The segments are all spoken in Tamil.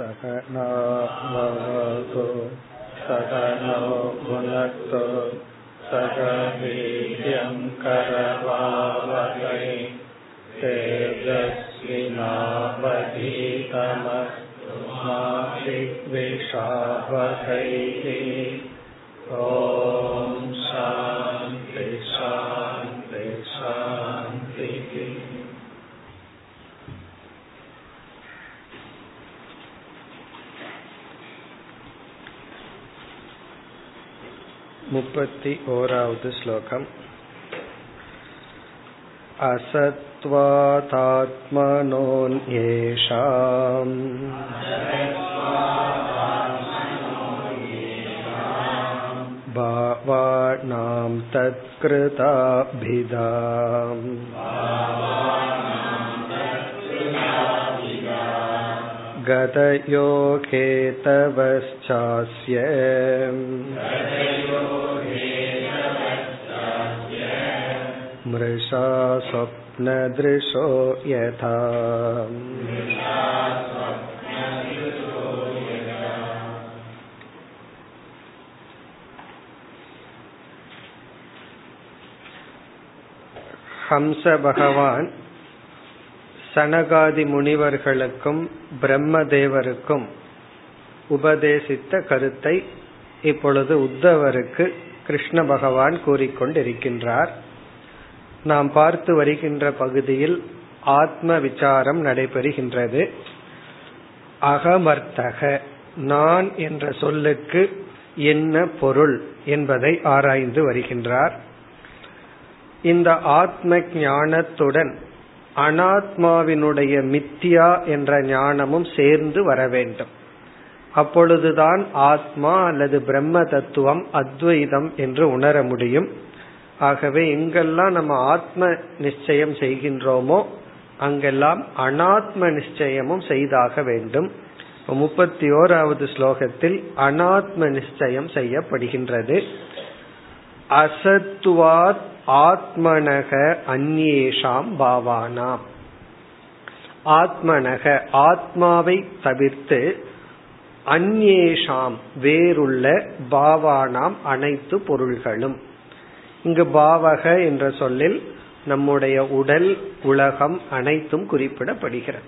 सकनावतु सकनो भुनक्तु सक वीर्यङ्करवावहै तेजस्विनावधीतमस्तु मा विद्विषावहैः ॐ मुपति ओरावद् श्लोकम् असत्त्वातात्मनोऽन्येषाम् भावानां तत्कृताभिधा गतयो मृषा स्वप्नदृशो यथा ஹம்ச பகவான் சனகாதி முனிவர்களுக்கும் பிரம்மதேவருக்கும் உபதேசித்த கருத்தை இப்பொழுது உத்தவருக்கு கிருஷ்ண பகவான் கூறிக்கொண்டிருக்கின்றார் நாம் பார்த்து வருகின்ற பகுதியில் ஆத்ம விசாரம் நடைபெறுகின்றது. அகமர்த்தக நான் என்ற சொல்லுக்கு என்ன பொருள் என்பதை ஆராய்ந்து வருகின்றார். இந்த ஆத்ம ஞானத்துடன் அனாத்மாவினுடைய மித்தியா என்ற ஞானமும் சேர்ந்து வர வேண்டும். அப்பொழுதுதான் ஆத்மா அல்லது பிரம்ம தத்துவம் அத்வைதம் என்று உணர முடியும். ஆகவே எங்கெல்லாம் நம்ம ஆத்ம நிச்சயம் செய்கின்றோமோ அங்கெல்லாம் அனாத்ம நிச்சயமும் செய்தாக வேண்டும். முப்பத்தி ஓராவது ஸ்லோகத்தில் அனாத்ம நிச்சயம் செய்யப்படுகின்றது. அசத்துவாத் ஆத்மனக அந்நேஷாம் பாவானாம். ஆத்மனக ஆத்மாவை தவிர்த்து அந்நேஷாம் வேறுள்ள பாவானாம் அனைத்து பொருள்களும். இங்கு பாவக என்ற சொல்லில் நம்முடைய உடல் உலகம் அனைத்தும் குறிப்பிடப்படுகிறது.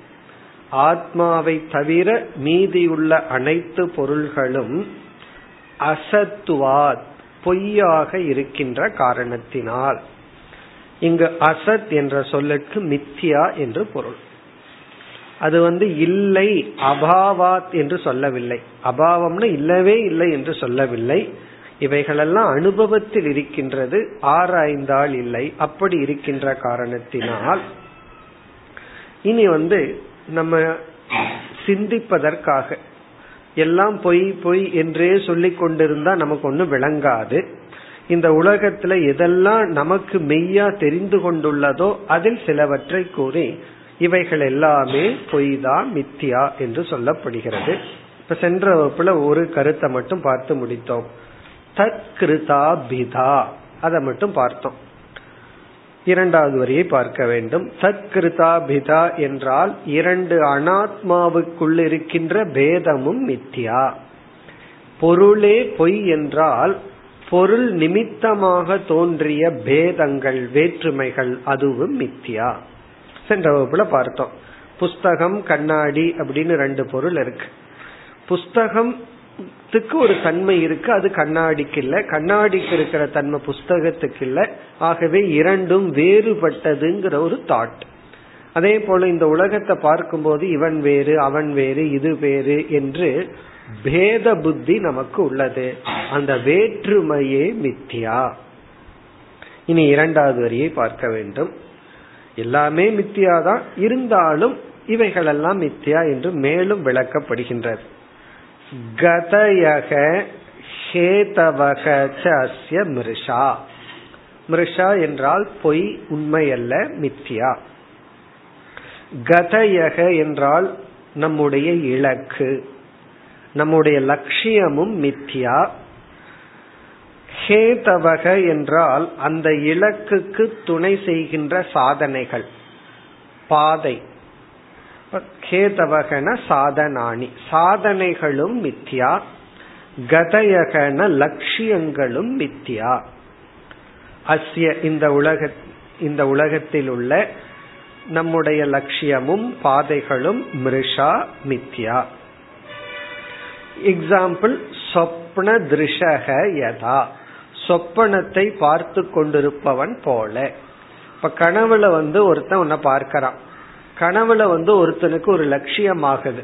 ஆத்மாவை தவிர மீதியுள்ள அனைத்து பொருள்களும் அசத்துவாத் பொய்யாக இருக்கின்ற காரணத்தினால். இங்கு அசத் என்ற சொல்லுக்கு மித்தியா என்று பொருள். அது வந்து இல்லை அபாவாத் என்று சொல்லவில்லை. அபாவம்னு இல்லவே இல்லை என்று சொல்லவில்லை. இவைகளெல்லாம் அனுபவத்தில் இருக்கின்றது ஆராய்ந்தால் இல்லை. அப்படி இருக்கின்ற காரணத்தினால் இனி வந்து நம்ம சிந்திப்பதற்காக எல்லாம் பொய் பொய் என்றே சொல்லிக் கொண்டிருந்தா நமக்கு ஒன்றும் விளங்காது. இந்த உலகத்துல எதெல்லாம் நமக்கு மெய்யா தெரிந்து கொண்டுள்ளதோ அதில் சிலவற்றை கூறி இவைகள் எல்லாமே பொய் தான் மித்தியா என்று சொல்லப்படுகிறது. இப்ப சென்ற வகுப்புல ஒரு கருத்தை மட்டும் பார்த்து முடித்தோம். தத்கிருதாபிதா. அதை மட்டும் பார்த்தோம். இரண்டாவது வரியை பார்க்க வேண்டும். தத்கிருதாபிதா என்றால் இரண்டு அனாத்மாவுக்குள் இருக்கின்ற பேதமும் மித்தியா. பொருளே பொய் என்றால் பொருள் நிமித்தமாக தோன்றிய பேதங்கள் வேற்றுமைகள் அதுவும் மித்தியா. சென்ற வகுப்புல பார்த்தோம். புஸ்தகம் கண்ணாடி அப்படின்னு ரெண்டு பொருள் இருக்கு. புஸ்தகம் த்துக்கு ஒரு தன்மை இருக்கு அது கண்ணாடிக்கு இல்ல. கண்ணாடிக்கு இருக்கிற தன்மை புஸ்தகத்துக்கு இல்ல. ஆகவே இரண்டும் வேறுபட்டதுங்கிற ஒரு தாட் அதே போல இந்த உலகத்தை பார்க்கும்போது இவன் வேறு அவன் வேறு இது வேறு என்று பேத புத்தி நமக்கு உள்ளது. அந்த வேற்றுமையே மித்தியா. இனி இரண்டாவது வரியை பார்க்க வேண்டும். எல்லாமே மித்தியாதான். இருந்தாலும் இவைகளெல்லாம் மித்தியா என்று மேலும் விளக்கப்படுகின்றது. கதயக ஹேதவக அஸ்ய மிருஷா. மிருஷா என்றால் பொய் உண்மை அல்ல மித்தியா. கதயக என்றால் நம்முடைய இலக்கு. நம்முடைய லட்சியமும் மித்யா ஹேதவக என்றால் அந்த இலக்குக்கு துணை செய்கின்ற சாதனைகள். பாதை. கேதவகன சாதனானி சாதனைகளும் மித்யா கதயகன லட்சியங்களும் மித்யா. அஸ்ய இந்த உலக இந்த உலகத்தில் உள்ள நம்முடைய லட்சியமும் பாதைகளும் மிருஷா மித்யா. எக்ஸாம்பிள் சொப்ன திருஷக யதா. சொப்பனத்தை பார்த்து கொண்டிருப்பவன் போல. இப்ப கனவுல வந்து ஒருத்தன் உன்னை பார்க்கறான். கனவுல வந்து ஒருத்தனுக்கு ஒரு லட்சியம் ஆகுது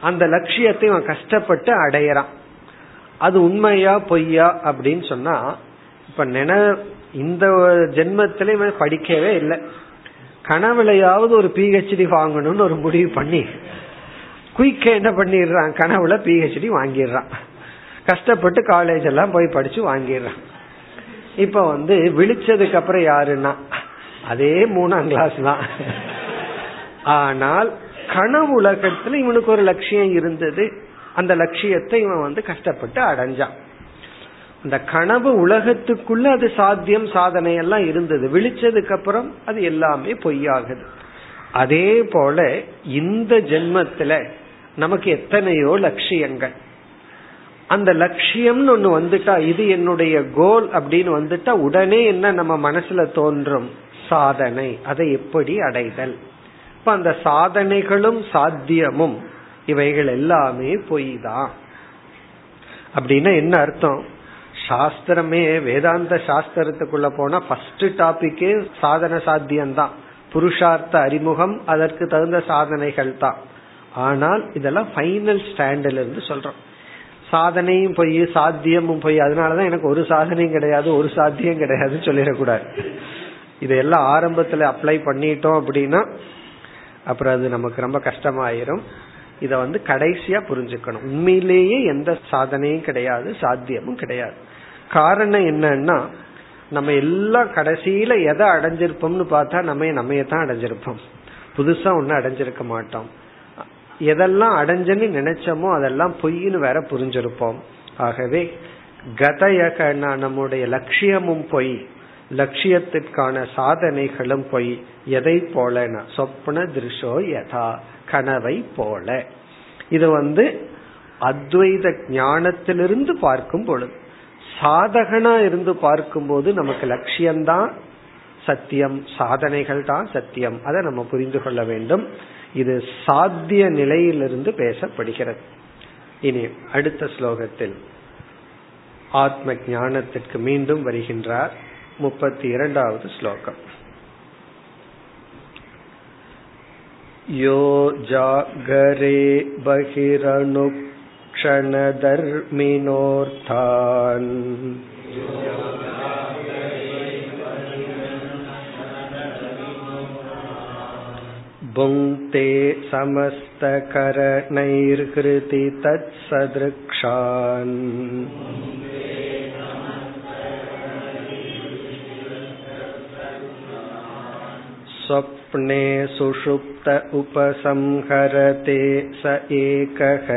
அந்த லட்சியத்தை அவன் கஷ்டப்பட்டு அடையறான். அது உண்மையா பொய்யா அப்படின்னு சொன்னா இப்ப நின இந்த ஜென்மத்தில இவன் படிக்கவே இல்லை. கனவுலையாவது ஒரு பிஹெச்டி வாங்கணும்னு ஒரு முடிவு பண்ணி குயிக்க என்ன பண்ணிடுறான்? கனவுல பிஹெச்டி வாங்கிடுறான். கஷ்டப்பட்டு காலேஜ் எல்லாம் போய் படிச்சு வாங்கிடுறான். இப்ப வந்து விழிச்சதுக்கு அப்புறம் யாருன்னா அதே மூணாம் கிளாஸ் தான். ஆனால் கனவு உலகத்துல இவனுக்கு ஒரு லட்சியம் இருந்தது. அந்த லட்சியத்தை இவன் வந்து கஷ்டப்பட்டு அடைஞ்சான். அந்த கனவு உலகத்துக்குள்ள அது சாத்தியம் சாதனை எல்லாம் இருந்தது. விழிச்சதுக்கு அப்புறம் அது எல்லாமே பொய்யாகுது. அதே போல இந்த ஜென்மத்துல நமக்கு எத்தனையோ லட்சியங்கள். அந்த லட்சியம்னு ஒண்ணு வந்துட்டா இது என்னுடைய கோல் அப்படின்னு வந்துட்டா உடனே என்ன நம்ம மனசுல தோன்றும்? சாதனை. அதை எப்படி அடைதல்? அப்ப அந்த சாதனைகளும் சாத்தியமும் இவைகள் எல்லாமே பொய் தான் அப்படின்னா என்ன அர்த்தம்? சாஸ்திரமே வேதாந்த சாஸ்திரத்துக்குள்ள போனா ஃபர்ஸ்ட் டாபிக்கே சாதன சாத்தியம்தான். புருஷார்த்த அறிமுகம் அதற்கு தகுந்த சாதனைகள் தான். ஆனால் இதெல்லாம் ஃபைனல் ஸ்டாண்டில் இருந்து சொல்றோம். சாதனையும் பொய் சாத்தியமும் பொய் அதனாலதான் எனக்கு ஒரு சாதனையும் கிடையாது ஒரு சாத்தியம் கிடையாதுன்னு சொல்லிடக்கூடாது. இதெல்லாம் ஆரம்பத்துல அப்ளை பண்ணிட்டோம் அப்படின்னா அப்புறம் அது நமக்கு ரொம்ப கஷ்டமாயிரும். இத வந்து கடைசியா புரிஞ்சுக்கணும். உண்மையிலேயே எந்த சாதனையும் கிடையாது சாத்தியமும் கிடையாது. காரணம் என்னன்னா நம்ம எல்லாம் கடைசியில எதை அடைஞ்சிருப்போம்னு பார்த்தா நம்ம நம்மையத்தான் அடைஞ்சிருப்போம். புதுசா ஒன்னும் அடைஞ்சிருக்க மாட்டோம். எதெல்லாம் அடைஞ்சன்னு நினைச்சோமோ அதெல்லாம் பொய்னு வேற புரிஞ்சிருப்போம். ஆகவே கதயகனா நம்முடைய லட்சியமும் பொய். லட்சியத்திற்கான சாதனைகளும் பொய். எதை போல? சொப்ன திருஷோ யதா கனவை போல. இது வந்து அத்வைத ஞானத்திலிருந்து பார்க்கும் பொழுது. சாதகனா இருந்து பார்க்கும்போது நமக்கு லட்சியம்தான் சத்தியம் சாதனைகள் தான் சத்தியம். அதை நம்ம புரிந்து கொள்ள வேண்டும். இது சாத்திய நிலையிலிருந்து பேசப்படுகிறது. இனி அடுத்த ஸ்லோகத்தில் ஆத்ம ஞானத்திற்கு மீண்டும் வருகின்றார். முப்பத்தி இரண்டாவது ஸ்லோகம் யோ ஜாகரே बहिरनुक्षणधर्मिनोऽर्थान् भुङ्क्ते समस्तकरणैर्हृति तत्सदृक्षान् स्वप्ने सुषुप्त उपसंहरते स एकः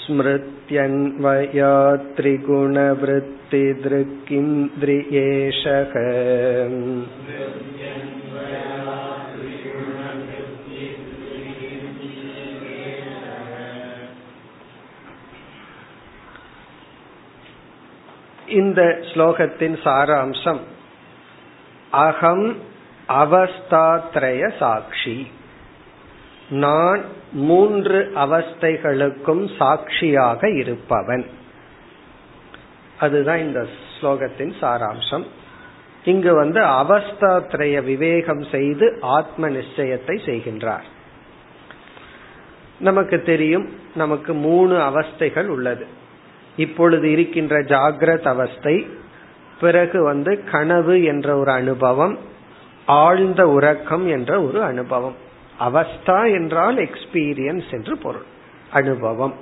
स्मृत्यन्वया त्रिगुणवृत्तिदृक्किन्द्रियेशः இந்த ஸ்லோகத்தின் சாராம்சம். அகம் அவஸ்தாத்ரய சாட்சி. நான் மூன்று அவஸ்தைகளுக்கும் சாட்சியாக இருப்பவன். அதுதான் இந்த ஸ்லோகத்தின் சாராம்சம். இங்கு வந்து அவஸ்தாத்ரய விவேகம் செய்து ஆத்ம நிச்சயத்தை செய்கின்றார். நமக்கு தெரியும் நமக்கு மூணு அவஸ்தைகள் உள்ளது. இப்பொழுது இருக்கின்ற ஜாகிரத அவஸ்தை பிறகு வந்து கனவு என்ற ஒரு அனுபவம் ஆழ்ந்த உறக்கம் என்ற ஒரு அனுபவம். அவஸ்தா என்றால் எக்ஸ்பீரியன்ஸ் என்று பொருள் அனுபவம்.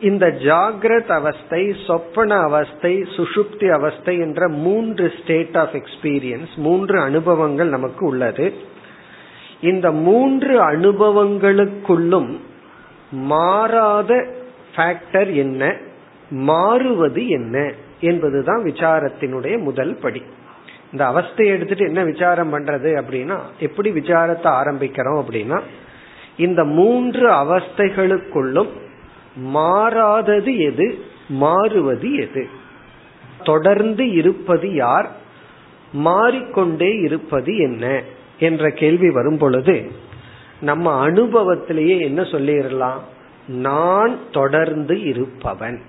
இந்த ஜாகிரத அவஸ்தை சொப்பன அவஸ்தை சுஷுப்தி அவஸ்தை என்ற மூன்று ஸ்டேட் ஆஃப் எக்ஸ்பீரியன்ஸ் மூன்று அனுபவங்கள் நமக்கு உள்ளது. இந்த மூன்று அனுபவங்களுக்குள்ளும் மாறாத ஃபேக்டர் என்ன? மாறுவது என்ன என்பதுதான் விசாரத்தினுடைய முதல் படி. இந்த அவஸ்தையை எடுத்துட்டு என்ன விசாரம் பண்றது அப்படின்னா எப்படி விசாரத்தை ஆரம்பிக்கிறோம் அப்படின்னா இந்த மூன்று அவஸ்தைகளுக்குள்ளும் மாறாதது எது மாறுவது எது? தொடர்ந்து இருப்பது யார் மாறிக்கொண்டே இருப்பது என்ன என்ற கேள்வி வரும் பொழுது நம்ம அனுபவத்திலேயே என்ன சொல்லிடலாம்? நான் தொடர்ந்து இருப்பவன்.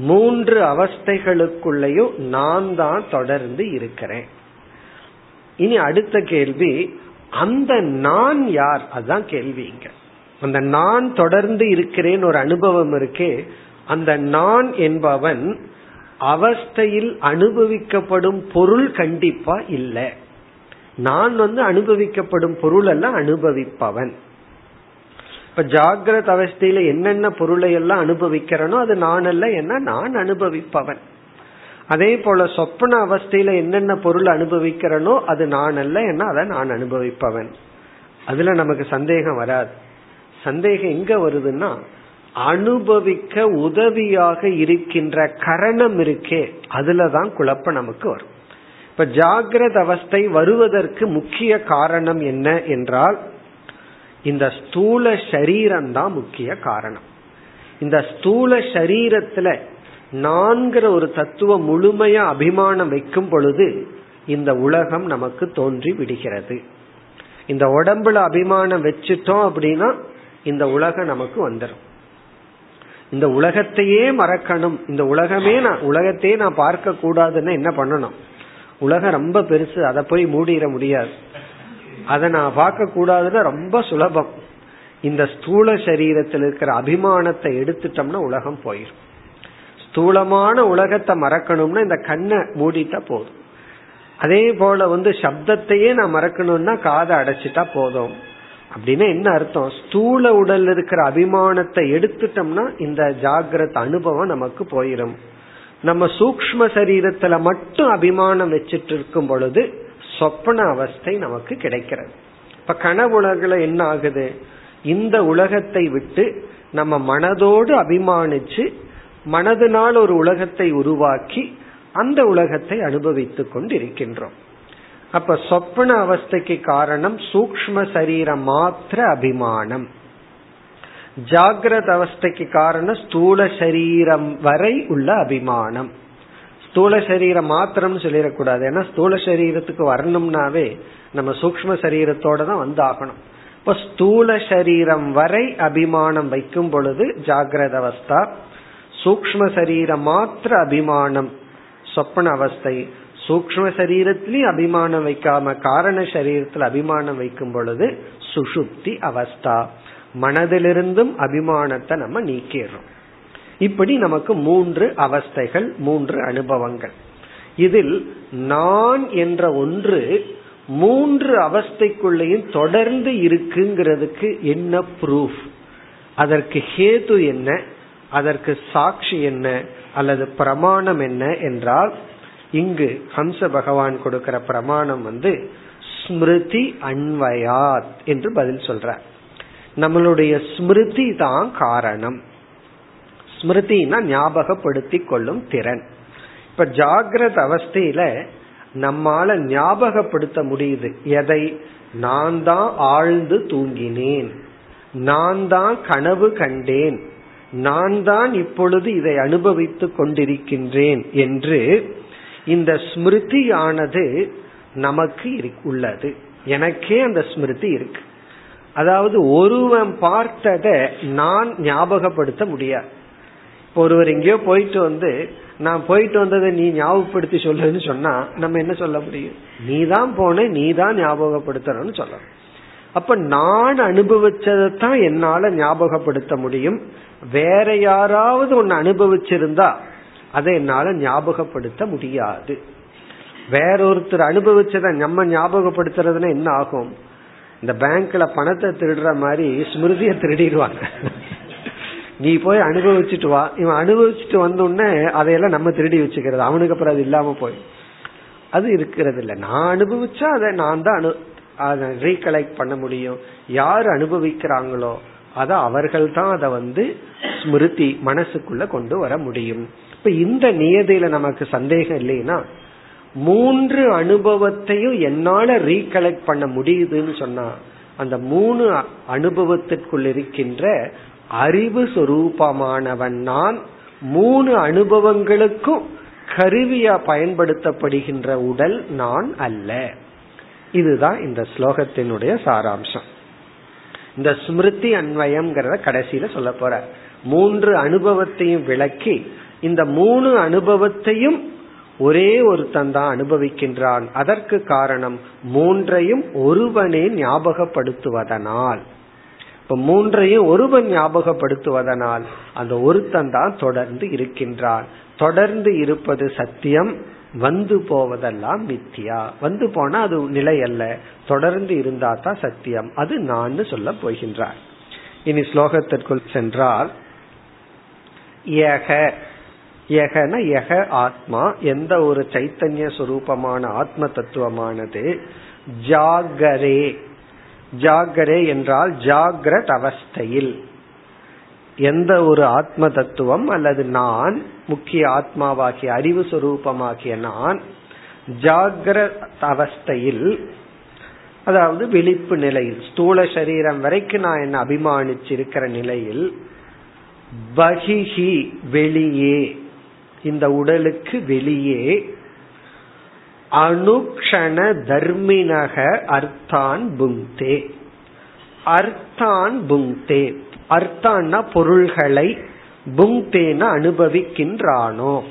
மூன்று அவஸ்தைகளுக்குள்ளேயும் நான் தான் தொடர்ந்து இருக்கிறேன். இனி அடுத்த கேள்வி அந்த நான் யார்? அதுதான் கேள்வி இங்க. அந்த நான் தொடர்ந்து இருக்கிறேன் ஒரு அனுபவம் இருக்கே அந்த நான் என்பவன் அவஸ்தையில் அனுபவிக்கப்படும் பொருள் கண்டிப்பா இல்லை. நான் வந்து அனுபவிக்கப்படும் பொருள் அல்ல அனுபவிப்பவன். இப்ப ஜாகிரத அவஸ்தையில என்னென்ன பொருளை எல்லாம் அனுபவிக்கிறனோ அது நான் அல்ல என்ன நான் அனுபவிப்பவன். அதே போல சொப்பன அவஸ்தையில என்னென்ன பொருள் அனுபவிக்கிறனோ அது நான் அல்ல என்ன அதை நான் அனுபவிப்பவன். அதுல நமக்கு சந்தேகம் வராது. சந்தேகம் எங்க வருதுன்னா அனுபவிக்க உதவியாக இருக்கின்ற கரணம் இருக்கே அதுலதான் குழப்பம் நமக்கு வரும். இப்ப ஜாகிரத அவஸ்தை வருவதற்கு முக்கிய காரணம் என்ன என்றால் இந்த ஸ்தூல சரீரம் தான் முக்கிய காரணம். இந்த ஸ்தூல சரீரத்துல நான்கிற ஒரு தத்துவம் முழுமையா அபிமானம் வைக்கும் பொழுது இந்த உலகம் நமக்கு தோன்றி விடுகிறது. இந்த உடம்புல அபிமானம் வச்சுட்டோம் அப்படின்னா இந்த உலகம் நமக்கு வந்துடும் இந்த உலகத்தையே மறக்கணும். இந்த உலகமே நான் உலகத்தையே நான் பார்க்க கூடாதுன்னு என்ன பண்ணணும்? உலகம் ரொம்ப பெருசு. அதை போய் மூடிட முடியாது. அதை நான் பார்க்க கூடாதுன்னு ரொம்ப சுலபம். இந்த ஸ்தூல சரீரத்தில் இருக்கிற அபிமானத்தை எடுத்துட்டோம்னா உலகம் போயிடும் ஸ்தூலமான உலகத்தை மறக்கணும்னா இந்த கண்ணை மூடிட்டா போதும். அதே போல வந்து சப்தத்தையே நான் மறக்கணும்னா காதை அடைச்சிட்டா போதும். அப்படின்னா என்ன அர்த்தம்? ஸ்தூல உடல் இருக்கிற அபிமானத்தை எடுத்துட்டோம்னா இந்த ஜாகிரத அனுபவம் நமக்கு போயிடும் நம்ம சூக்ம சரீரத்துல மட்டும் அபிமானம் வச்சுட்டு இருக்கும் பொழுது சொப்பன அவஸ்தை நமக்கு கிடைக்கிறது. இப்ப கனவுலகில் என்ன ஆகுது? இந்த உலகத்தை விட்டு நம்ம மனதோடு அபிமானிச்சு மனதினால் ஒரு உலகத்தை உருவாக்கி அந்த உலகத்தை அனுபவித்துக் கொண்டு இருக்கின்றோம் அப்ப சொப்பன அவஸ்தைக்கு காரணம் சூக்ம சரீரம் மாத்திர அபிமானம். ஜாகிரத அவஸ்தைக்கு காரணம் ஸ்தூல சரீரம் வரை உள்ள அபிமானம். ஸ்தூல சரீரம் மாத்திரம் சொல்லிடக்கூடாது. ஏன்னா ஸ்தூல சரீரத்துக்கு வரணும்னாவே நம்ம சூக்ம சரீரத்தோட தான் வந்தாகணும். இப்ப ஸ்தூல சரீரம் வரை அபிமானம் வைக்கும் பொழுது ஜாகிரத அவஸ்தா. சூக்ம சரீரம் மாத்திர அபிமானம் சொப்பன அவஸ்தை. சூக்ம சரீரத்திலையும் அபிமானம் வைக்காம காரண சரீரத்தில் அபிமானம் வைக்கும் பொழுது சுஷுப்தி அவஸ்தா. மனதிலிருந்தும் அபிமானத்தை நம்ம நீக்கிடுறோம். இப்படி நமக்கு மூன்று அவஸ்தைகள் மூன்று அனுபவங்கள். இதில் நான் என்ற ஒன்று மூன்று அவஸ்தைக்குள்ளேயும் தொடர்ந்து இருக்குங்கிறதுக்கு என்ன ப்ரூஃப் அதற்கு ஹேது என்ன? அதற்கு சாட்சி என்ன? அல்லது பிரமாணம் என்ன என்றால் இங்கு ஹம்ச பகவான் கொடுக்கிற பிரமாணம் வந்து ஸ்மிருதி அன்வயாத் என்று பதில் சொல்ற நம்மளுடைய ஸ்மிருதி தான் காரணம். ஸ்மிருதினா ஞாபகப்படுத்தி கொள்ளும் திறன். இப்ப ஜாகிரத அவஸ்தையில நம்மால ஞாபகப்படுத்த முடியுது. எதை? நான் தான் ஆழ்ந்து தூங்கினேன். நான் தான் கனவு கண்டேன். நான் தான் இப்பொழுது இதை அனுபவித்துக் கொண்டிருக்கின்றேன் என்று இந்த ஸ்மிருதியானது நமக்கு உள்ளது. எனக்கே அந்த ஸ்மிருதி இருக்கு. அதாவது ஒருவன் பார்த்ததை நான் ஞாபகப்படுத்த முடியாது. ஒருவர் எங்கேயோ போயிட்டு வந்து நான் போயிட்டு வந்ததை நீ ஞாபகப்படுத்தி சொல்லுன்னு சொன்னா நம்ம என்ன சொல்ல முடியும்? நீ தான் போன நீ தான் ஞாபகப்படுத்தணும்னு சொல்லணும். அப்ப நான் அனுபவிச்சதைத்தான் என்னால ஞாபகப்படுத்த முடியும். வேற யாராவது ஒன்னு அனுபவிச்சிருந்தா அதை என்னால ஞாபகப்படுத்த முடியாது. வேறொருத்தர் அனுபவிச்சதை நம்ம ஞாபகப்படுத்துறதுன்னா என்ன ஆகும்? இந்த பேங்க்ல பணத்தை திருடுற மாதிரி ஸ்மிருதியை திருடிடுவாங்க. நீ போய் அனுபவிச்சுட்டு வா. இவன் அனுபவிச்சுட்டு வந்தோடனே அதையெல்லாம் நம்ம திருடி வச்சுக்கிறது. அவனுக்கு அப்புறம் அது இல்லாம போய். அது இருக்கிறது இல்ல நான் அனுபவிச்சா அதை நான் தான் அனு அதை ரீகலெக்ட் பண்ண முடியும். யார் அனுபவிக்கிறாங்களோ அத அவர்கள் தான் அதை வந்து ஸ்மிருதி மனசுக்குள்ள கொண்டு வர முடியும். இப்ப இந்த நியதியில நமக்கு சந்தேகம் இல்லைன்னா மூன்று அனுபவத்தையும் என்னால ரீகலெக்ட் பண்ண முடியுதுன்னு சொன்னா அந்த மூணு அனுபவத்திற்குள் இருக்கின்ற அறிவு சொரூபமானவன் நான் மூணு அனுபவங்களுக்கும் கருவியா பயன்படுத்தப்படுகின்ற உடல் நான் அல்ல. இதுதான் இந்த ஸ்லோகத்தினுடைய சாராம்சம். இந்த ஸ்மிருதி அன்வயம்ங்கிறத கடைசியில சொல்ல போற. மூன்று அனுபவத்தையும் விளக்கி இந்த மூணு அனுபவத்தையும் ஒரே ஒருத்தன் தான் அனுபவிக்கின்றான். அதற்கு காரணம் மூன்றையும் ஒருவனே ஞாபகப்படுத்துவதனால். இப்ப மூன்றையும் ஒருவன் ஞாபகப்படுத்துவதனால் அந்த ஒருத்தன் தான் தொடர்ந்து இருக்கின்றான். தொடர்ந்து இருப்பது சத்தியம் வந்து போவதெல்லாம் மித்தியா. வந்து போனா அது நிலை அல்ல. தொடர்ந்து இருந்தா தான் சத்தியம். அது நான் சொல்ல போகின்றார். இனி ஸ்லோகத்திற்குள் சென்றால் யகன யக ஆத்மா. எந்த ஒரு சைத்தன்ய சுரூபமான ஆத்ம தத்துவமானது? ஜாகரே. ஜாகரே என்றால் ஜாகிரத் அவஸ்தையில் எந்த ஒரு ஆத்ம தத்துவம் அல்லது நான் முக்கிய ஆத்மாவாகிய அறிவு சுரூபமாகிய நான் ஜாகிரத் அவஸ்தையில் அதாவது விழிப்பு நிலையில் ஸ்தூல சரீரம் வரைக்கும் நான் என்ன அபிமானிச்சிருக்கிற நிலையில் பகிஹி வெளியே இந்த உடலுக்கு வெளியே அனுக்ஷண தர்மினக அர்த்தான் புங்தே. அர்த்தான் புங்தே. அர்த்தான்னா பொருள்களை புங்தேன அனுபவிக்கின்றானோ.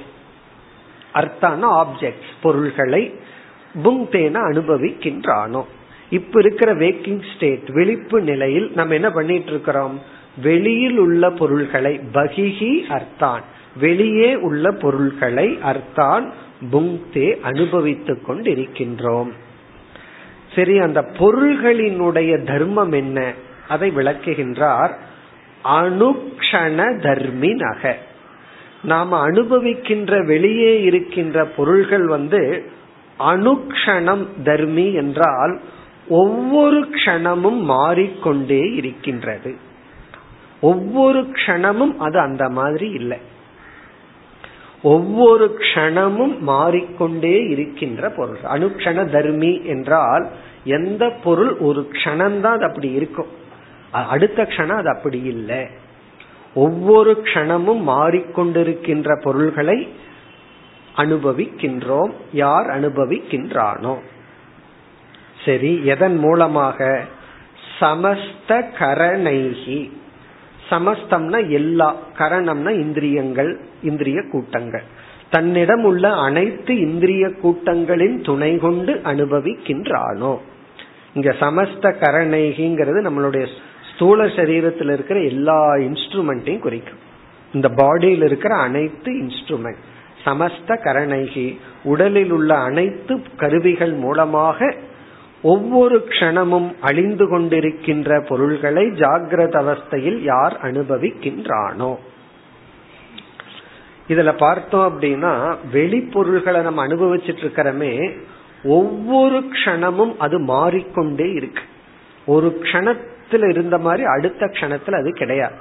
அர்த்தான ஆப்ஜெக்ட்ஸ் பொருள்களை புங்தேன அனுபவிக்கின்றானோ. இப்ப இருக்கிற வேக்கிங் ஸ்டேட் விழிப்பு நிலையில் நம்ம என்ன பண்ணிட்டு இருக்கிறோம் வெளியில் உள்ள பொருள்களை பகிஹி அர்த்தான். வெளியே உள்ள பொருள்களை அர்த்தான் புங்க்தே அனுபவித்துக் கொண்டிருக்கின்றோம். சரி அந்த பொருள்களினுடைய தர்மம் என்ன? அதை விளக்குகின்றார். அனுக்ஷண தர்மினக. நாம் அனுபவிக்கின்ற வெளியே இருக்கின்ற பொருள்கள் வந்து அனுக்ஷணம் தர்மி என்றால் ஒவ்வொரு க்ஷணமும் மாறிக்கொண்டே இருக்கின்றது. ஒவ்வொரு க்ஷணமும் அது அந்த மாதிரி இல்லை. ஒவ்வொரு க்ஷணமும் மாறிக்கொண்டே இருக்கின்ற பொருள். அனுக்ஷண தர்மி என்றால் எந்த பொருள் ஒரு க்ஷணம்தான் அது அப்படி இருக்கும். அடுத்த க்ஷணம் அது அப்படி இல்லை. ஒவ்வொரு க்ஷணமும் மாறிக்கொண்டிருக்கின்ற பொருள்களை அனுபவிக்கின்றோம். யார் அனுபவிக்கின்றானோ. சரி எதன் மூலமாக? சமஸ்த கரணைகி சமஸ்தம்னா எல்லா கரணம்னா இந்திரியங்கள் இந்திரிய கூட்டங்கள். தன்னிடம் உள்ள அனைத்து இந்திரிய கூட்டங்களின் துணை கொண்டு அனுபவிக்கின்றானோ. இங்க சமஸ்த கரணைகிங்கிறது நம்மளுடைய ஸ்தூல சரீரத்தில் இருக்கிற எல்லா இன்ஸ்ட்ருமெண்ட்டையும் குறிக்கும். இந்த பாடியில் இருக்கிற அனைத்து இன்ஸ்ட்ருமெண்ட் சமஸ்த கரணைகி உடலில் உள்ள அனைத்து கருவிகள் மூலமாக ஒவ்வொரு க்ஷணமும் அழிந்து கொண்டிருக்கின்ற பொருள்களை ஜாகிரத அவஸ்தையில் யார் அனுபவிக்கின்றானோ. இதுல பார்த்தோம் அப்படின்னா வெளிப்பொருள்களை நம்ம அனுபவிச்சுட்டு இருக்கிறமே ஒவ்வொரு க்ஷணமும் அது மாறிக்கொண்டே இருக்கு. ஒரு க்ஷணத்துல இருந்த மாதிரி அடுத்த க்ஷணத்துல அது கிடையாது.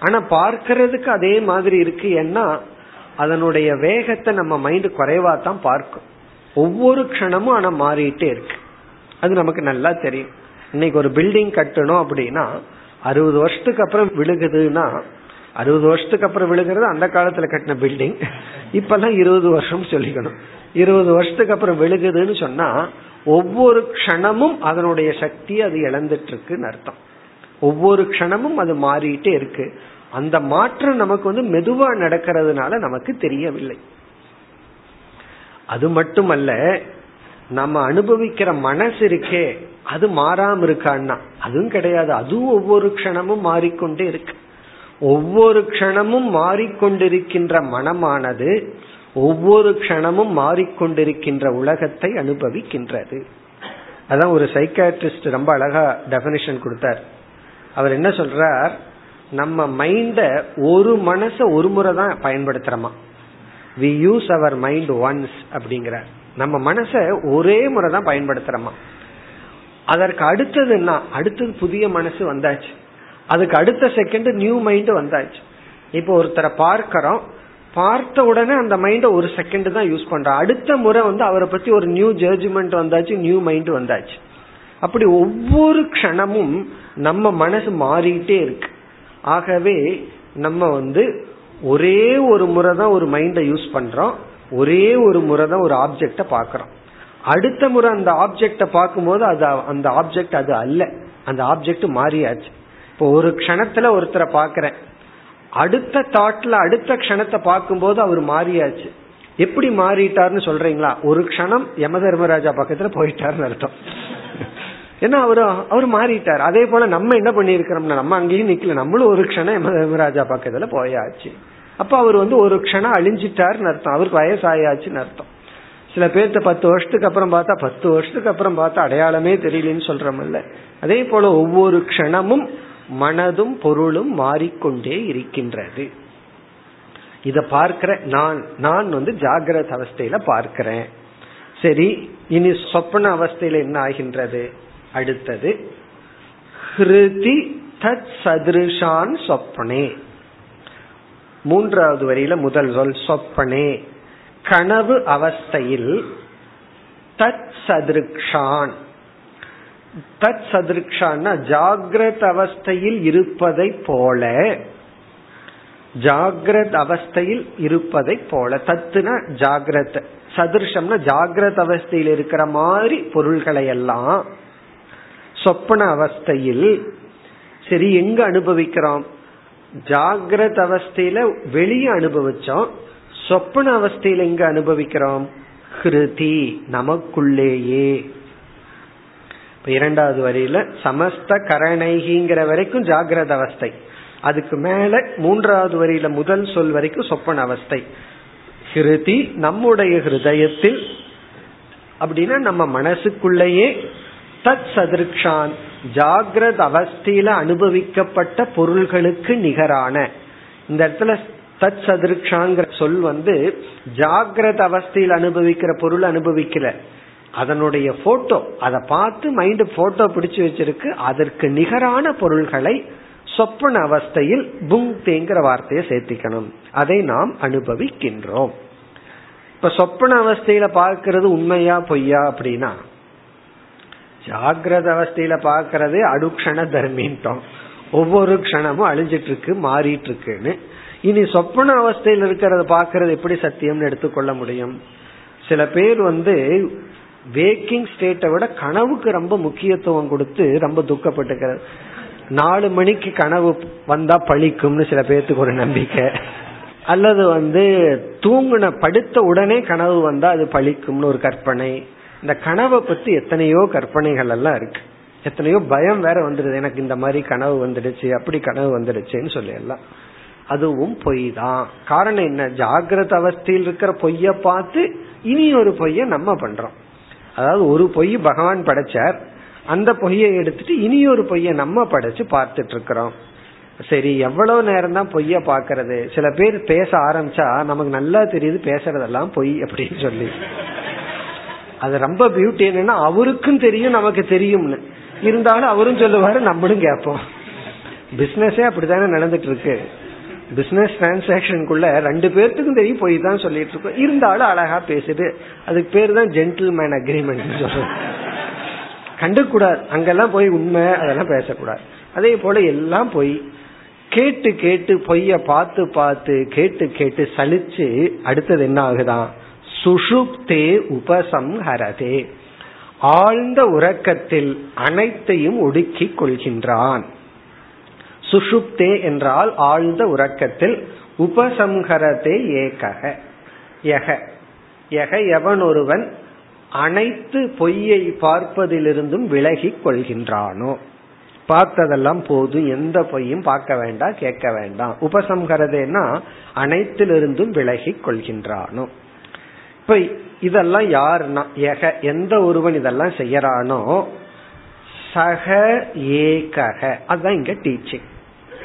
ஆனா பார்க்கறதுக்கு அதே மாதிரி இருக்கு ஏன்னா அதனுடைய வேகத்தை நம்ம மைண்ட் குறைவா தான் பார்க்கும். ஒவ்வொரு க்ஷணமும் ஆனா மாறிட்டே இருக்கு. அது நமக்கு நல்லா தெரியும். இன்னைக்கு ஒரு பில்டிங் கட்டணும் அப்படின்னா அறுபது வருஷத்துக்கு அப்புறம் விழுகுதுன்னா அறுபது வருஷத்துக்கு அப்புறம் விழுகிறது அந்த காலத்துல கட்டின பில்டிங் இப்பெல்லாம் இருபது வருஷம் சொல்லிக்கணும். இருபது வருஷத்துக்கு அப்புறம் விழுகுதுன்னு சொன்னா ஒவ்வொரு க்ஷணமும் அதனுடைய சக்தி அது இழந்துட்டு இருக்குன்னு அர்த்தம். ஒவ்வொரு க்ஷணமும் அது மாறிட்டே இருக்கு. அந்த மாற்றம் நமக்கு வந்து மெதுவா நடக்கிறதுனால நமக்கு தெரியவில்லை. அது மட்டுமல்ல நம்ம அனுபவிக்கிற மனசு இருக்கே அது மாறாம இருக்கான்னா அதுவும் கிடையாது. அதுவும் ஒவ்வொரு க்ஷணமும் மாறிக்கொண்டே இருக்கு. ஒவ்வொரு க்ஷணமும் மாறிக்கொண்டிருக்கின்ற மனமானது ஒவ்வொரு க்ஷணமும் மாறிக்கொண்டிருக்கின்ற உலகத்தை அனுபவிக்கின்றது. அதான் ஒரு சைக்காட்ரிஸ்ட் ரொம்ப அழகா டெபனிஷன் கொடுத்தார். அவர் என்ன சொல்றார்? நம்ம மைண்ட ஒரு மனச ஒரு முறை தான் பயன்படுத்துறோமா? We use our mind once அப்படிங்கிறார். நம்ம மனச ஒரே முறை தான் பயன்படுத்துறோமா? அதற்கு அடுத்தது என்ன? அடுத்தது புதிய மனசு வந்தாச்சு. அதுக்கு அடுத்த செகண்ட் நியூ மைண்ட் வந்தாச்சு. இப்போ ஒருத்தரை பார்க்கிறோம். பார்த்த உடனே அந்த மைண்ட ஒரு செகண்ட் தான் யூஸ் பண்றோம். அடுத்த முறை வந்து அவரை பத்தி ஒரு நியூ ஜட்ஜ்மெண்ட் வந்தாச்சு நியூ மைண்ட் வந்தாச்சு. அப்படி ஒவ்வொரு க்ஷணமும் நம்ம மனசு மாறிட்டே இருக்கு. ஆகவே நம்ம வந்து ஒரே ஒரு முறை தான் ஒரு மைண்டை யூஸ் பண்றோம். ஒரே ஒரு முறை தான் ஒரு ஆப்ஜெக்ட பாக்குறோம் அடுத்த முறை அந்த ஆப்ஜெக்ட பார்க்கும்போது அது அந்த ஆப்ஜெக்ட் அது அல்ல. அந்த ஆப்ஜெக்ட் மாறியாச்சு. இப்போ ஒரு க்ஷணத்துல ஒருத்தரை பாக்குறேன் அடுத்த தாட்ல அடுத்த க்ஷணத்தை பார்க்கும்போது அவர் மாறியாச்சு. எப்படி மாறிட்டார்னு சொல்றீங்களா? ஒரு க்ஷணம் யம தர்மராஜா பக்கத்துல போயிட்டாருன்னு அர்த்தம். ஏன்னா அவரு அவர் மாறிட்டார். அதே போல நம்ம என்ன பண்ணிருக்கிறோம்னா நம்ம அங்கேயும் நிக்கல. நம்மளும் ஒரு க்ஷணம் யம தர்மராஜா பக்கத்துல போயாச்சு. அப்ப அவர் வந்து ஒரு க்ஷணம் அழிஞ்சிட்டாருன்னு அர்த்தம். அவருக்கு வயசாயாச்சுன்னு அர்த்தம். சில பேர்த்த பத்து வருஷத்துக்கு அப்புறம் பார்த்தா பத்து வருஷத்துக்கு அப்புறம் பார்த்தா அடையாளமே தெரியலன்னு சொல்றோம்ல அதே போல ஒவ்வொரு க்ஷணமும் மனதும் பொருளும் மாறிக்கொண்டே இருக்கின்றது. இத பார்க்கிற நான் நான் வந்து ஜாகிரத அவஸ்தையில பார்க்கிறேன். சரி இனி சொப்பன அவஸ்தையில என்ன ஆகின்றது? அடுத்தது ஹிருதி தத் சதிருஷான் சொப்பனே. மூன்றாவது வரியில முதல் சொல் சொப்பனே கனவு அவஸ்தையில் தத் சதிருக்ஷான். தத் சதிருக்ஷான்னா ஜாகிரத அவஸ்தையில் இருப்பதை போல ஜாகிரத அவஸ்தையில் இருப்பதை போல. தத்துனா ஜாகிரத சதிருஷம்னா ஜாகிரத அவஸ்தையில் இருக்கிற மாதிரி பொருள்களை எல்லாம் சொப்பன அவஸ்தையில் சரி எங்க அனுபவிக்கிறோம்? ஜாகிரத அவஸ்தையில வெளியே அனுபவிச்சோம் சொப்பன அவஸ்தையில எங்க அனுபவிக்கிறோம்? ஹிருதி நமக்குள்ளேயே. இரண்டாவது வரியில சமஸ்த கரணைகிங்கிற வரைக்கும் ஜாகிரத அவஸ்தை அதுக்கு மேல மூன்றாவது வரியில முதல் சொல் வரைக்கும் சொப்பன அவஸ்தை. ஹிருதி நம்முடைய ஹிருதயத்தில் அப்படின்னா நம்ம மனசுக்குள்ளேயே தத் சதிருக்ஷான் ஜாகிரத அவஸ்தையில அனுபவிக்கப்பட்ட பொருள்களுக்கு நிகரான. இந்த இடத்துல தத் சதிருக்ஷாங்கிற சொல் வந்து ஜாகிரத அவஸ்தையில் அனுபவிக்கிற பொருள் அனுபவிக்கல. அதனுடைய போட்டோ அதை பார்த்து மைண்ட் போட்டோ பிடிச்சு வச்சிருக்கு. அதற்கு நிகரான பொருள்களை சொப்பன அவஸ்தையில் புங் தேங்கிற வார்த்தையை சேர்த்திக்கணும். அதை நாம் அனுபவிக்கின்றோம். இப்ப சொப்பன அவஸ்தையில பார்க்கறது உண்மையா பொய்யா அப்படின்னா ஜாகிரத அவஸ்தையில பாக்கிறது அடுக்ஷண தர்மின்ட்டோம். ஒவ்வொரு க்ஷணமும் அழிஞ்சிட்டு இருக்கு மாறிட்டு இருக்குன்னு இனி சொப்பன அவஸ்தையில் இருக்கிறத பாக்கிறது எப்படி சத்தியம்னு எடுத்துக்கொள்ள முடியும்? சில பேர் வந்து வேக்கிங் ஸ்டேட்டை விட கனவுக்கு ரொம்ப முக்கியத்துவம் கொடுத்து ரொம்ப துக்கப்பட்டுக்கிறது. நாலு மணிக்கு கனவு வந்தா பழிக்கும்னு சில பேர்த்துக்கு ஒரு நம்பிக்கை. அல்லது வந்து தூங்குன படுத்த உடனே கனவு வந்தா அது பழிக்கும்னு ஒரு கற்பனை. இந்த கனவை பத்தி எத்தனையோ கற்பனைகள் எல்லாம் இருக்கு. எத்தனையோ பயம் வேற வந்துடுது. எனக்கு இந்த மாதிரி கனவு வந்துடுச்சு அப்படி கனவு வந்துடுச்சுன்னு சொல்லி எல்லாம். அதுவும் பொய் தான் காரணம் என்ன? ஜாகிரத அவஸ்தையில் இருக்கிற பொய்ய பார்த்து இனி ஒரு பொய்ய நம்ம பண்றோம். அதாவது ஒரு பொய் பகவான் படைச்சார். அந்த பொய்யை எடுத்துட்டு இனி ஒரு பொய்ய நம்ம படைச்சு பார்த்துட்டு இருக்கிறோம். சரி எவ்வளவு நேரம் தான் பொய்ய பாக்குறது சில பேர் பேச ஆரம்பிச்சா நமக்கு நல்லா தெரியுது பேசுறதெல்லாம் பொய் அப்படின்னு சொல்லி. அது ரொம்ப பியூட்டி என்னன்னா அவருக்கும் தெரியும் நமக்கு தெரியும்னு. இருந்தாலும் அவரும் சொல்லுவாரு நம்மளும் கேட்போம். பிசினஸே அப்படித்தானே நடந்துட்டு இருக்கு பிசினஸ் டிரான்சாக்சனுக்குள்ள ரெண்டு பேர்த்துக்கும் தெரியும் போய் தான் சொல்லிட்டு இருக்கோம் இருந்தாலும் அழகா பேசுது. அதுக்கு பேர் தான் ஜென்டில்மேன் அக்ரிமெண்ட் சொல்றோம். கண்டுக்கூடாது. அங்கெல்லாம் போய் உண்மை அதெல்லாம் பேசக்கூடாது. அதே போல எல்லாம் போய் கேட்டு கேட்டு பொய்ய பார்த்து பார்த்து கேட்டு கேட்டு சலிச்சு அடுத்தது என்ன ஆகுதான்? சுஷுப்தே உபசம்ஹரதே. ஆழ்ந்த உறக்கத்தில் அனைத்தையும் ஒடுக்கிக் கொள்கின்றான். சுஷுப்தே என்றால் ஆழ்ந்த உறக்கத்தில் உபசம்ஹரதே ஏகக எக எக எவன் ஒருவன் அனைத்து பொய்யை பார்ப்பதிலிருந்தும் விலகிக் கொள்கின்றானோ. பார்த்ததெல்லாம் போது எந்த பொய்யும் பார்க்க வேண்டாம் கேட்க வேண்டாம். உபசம்ஹரதேனா அனைத்திலிருந்தும் விலகிக் கொள்கின்றானோ. இப்ப இதெல்லாம் யாருன்னா? எக எந்த ஒருவன் இதெல்லாம் செய்யறானோ சக ஏகக. அதுதான் இங்க டீச்சிங்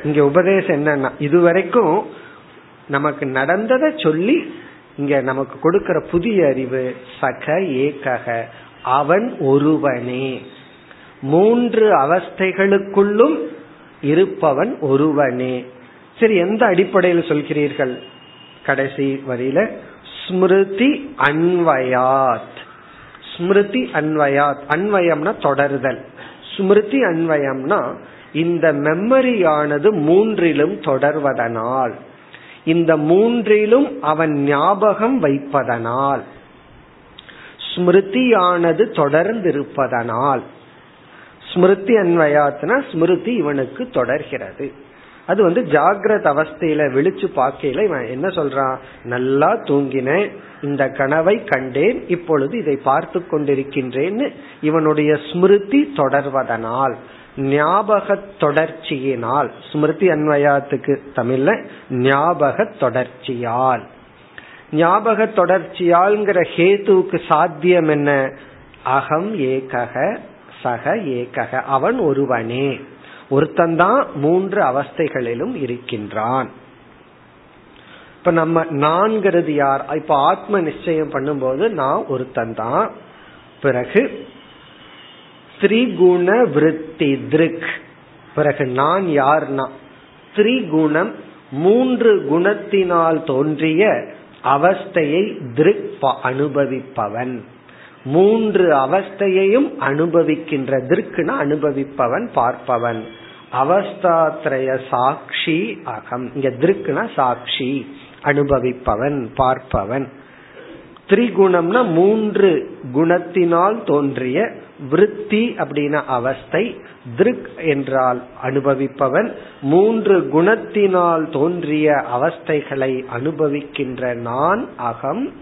இங்க உபதேசம் என்னன்னா இதுவரைக்கும் நமக்கு நடந்ததை சொல்லி இங்க நமக்கு கொடுக்கிற புதிய அறிவு சக ஏகக. அவன் ஒருவனே. மூன்று அவஸ்தைகளுக்குள்ளும் இருப்பவன் ஒருவனே. சரி எந்த அடிப்படையில் சொல்கிறீர்கள்? கடைசி வரியில ஸ்மிருதி அன்வயாத். ஸ்மிருதி அன்வயாத். அன்வயம்னா தொடருதல். ஸ்மிருதி அன்வயம்னா இந்த மெமரியானது மூன்றிலும் தொடர்வதனால் இந்த மூன்றிலும் அவன் ஞாபகம் வைப்பதனால் ஸ்மிருதியானது தொடர்ந்திருப்பதனால் ஸ்மிருதி அன்வயாத்னா ஸ்மிருதி இவனுக்கு தொடர்கிறது. அது வந்து ஜாகிரத அவஸ்தையில விழிச்சு பார்க்கையில இவன் என்ன சொல்றான்? நல்லா தூங்கினேன். இந்த கனவை கண்டேன். இப்பொழுது இதை பார்த்து கொண்டிருக்கின்றேன்னு இவனுடைய ஸ்மிருதி தொடர்வதனால் ஞாபக தொடர்ச்சியினால். ஸ்மிருதி அன்வயாத்துக்கு தமிழ்ல ஞாபக தொடர்ச்சியால். ஞாபக தொடர்ச்சியால்ங்கிற ஹேத்துவுக்கு சாத்தியம் என்ன? அகம் ஏகக சக ஏகக அவன் ஒருவனே. ஒருத்தந்தான் மூன்று அவஸ்தைகளிலும் இருக்கின்றான். இப்ப நம்ம நான்கிறது யார்? இப்ப ஆத்ம நிச்சயம் பண்ணும்போது நான் ஒருத்தன் தான் பிறகு திரிகுண விருத்தி திருக். பிறகு நான் யார்னா? திரிகுணம் மூன்று குணத்தினால் தோன்றிய அவஸ்தையை திருக் அனுபவிப்பவன். மூன்று அவஸ்தையையும் அனுபவிக்கின்ற திருக்குன அனுபவிப்பவன் பார்ப்பவன். அவஸ்தாத்ரய சாட்சி அகம். இங்க திருக்குனா சாட்சி அனுபவிப்பவன் பார்ப்பவன். திரிகுணம்னா மூன்று குணத்தினால் தோன்றிய விருத்தி அப்படின்னா அவஸ்தை திருக் என்றால் அனுபவிப்பவன். மூன்று குணத்தினால் தோன்றிய அவஸ்தைகளை அனுபவிக்கின்ற நான் அகம்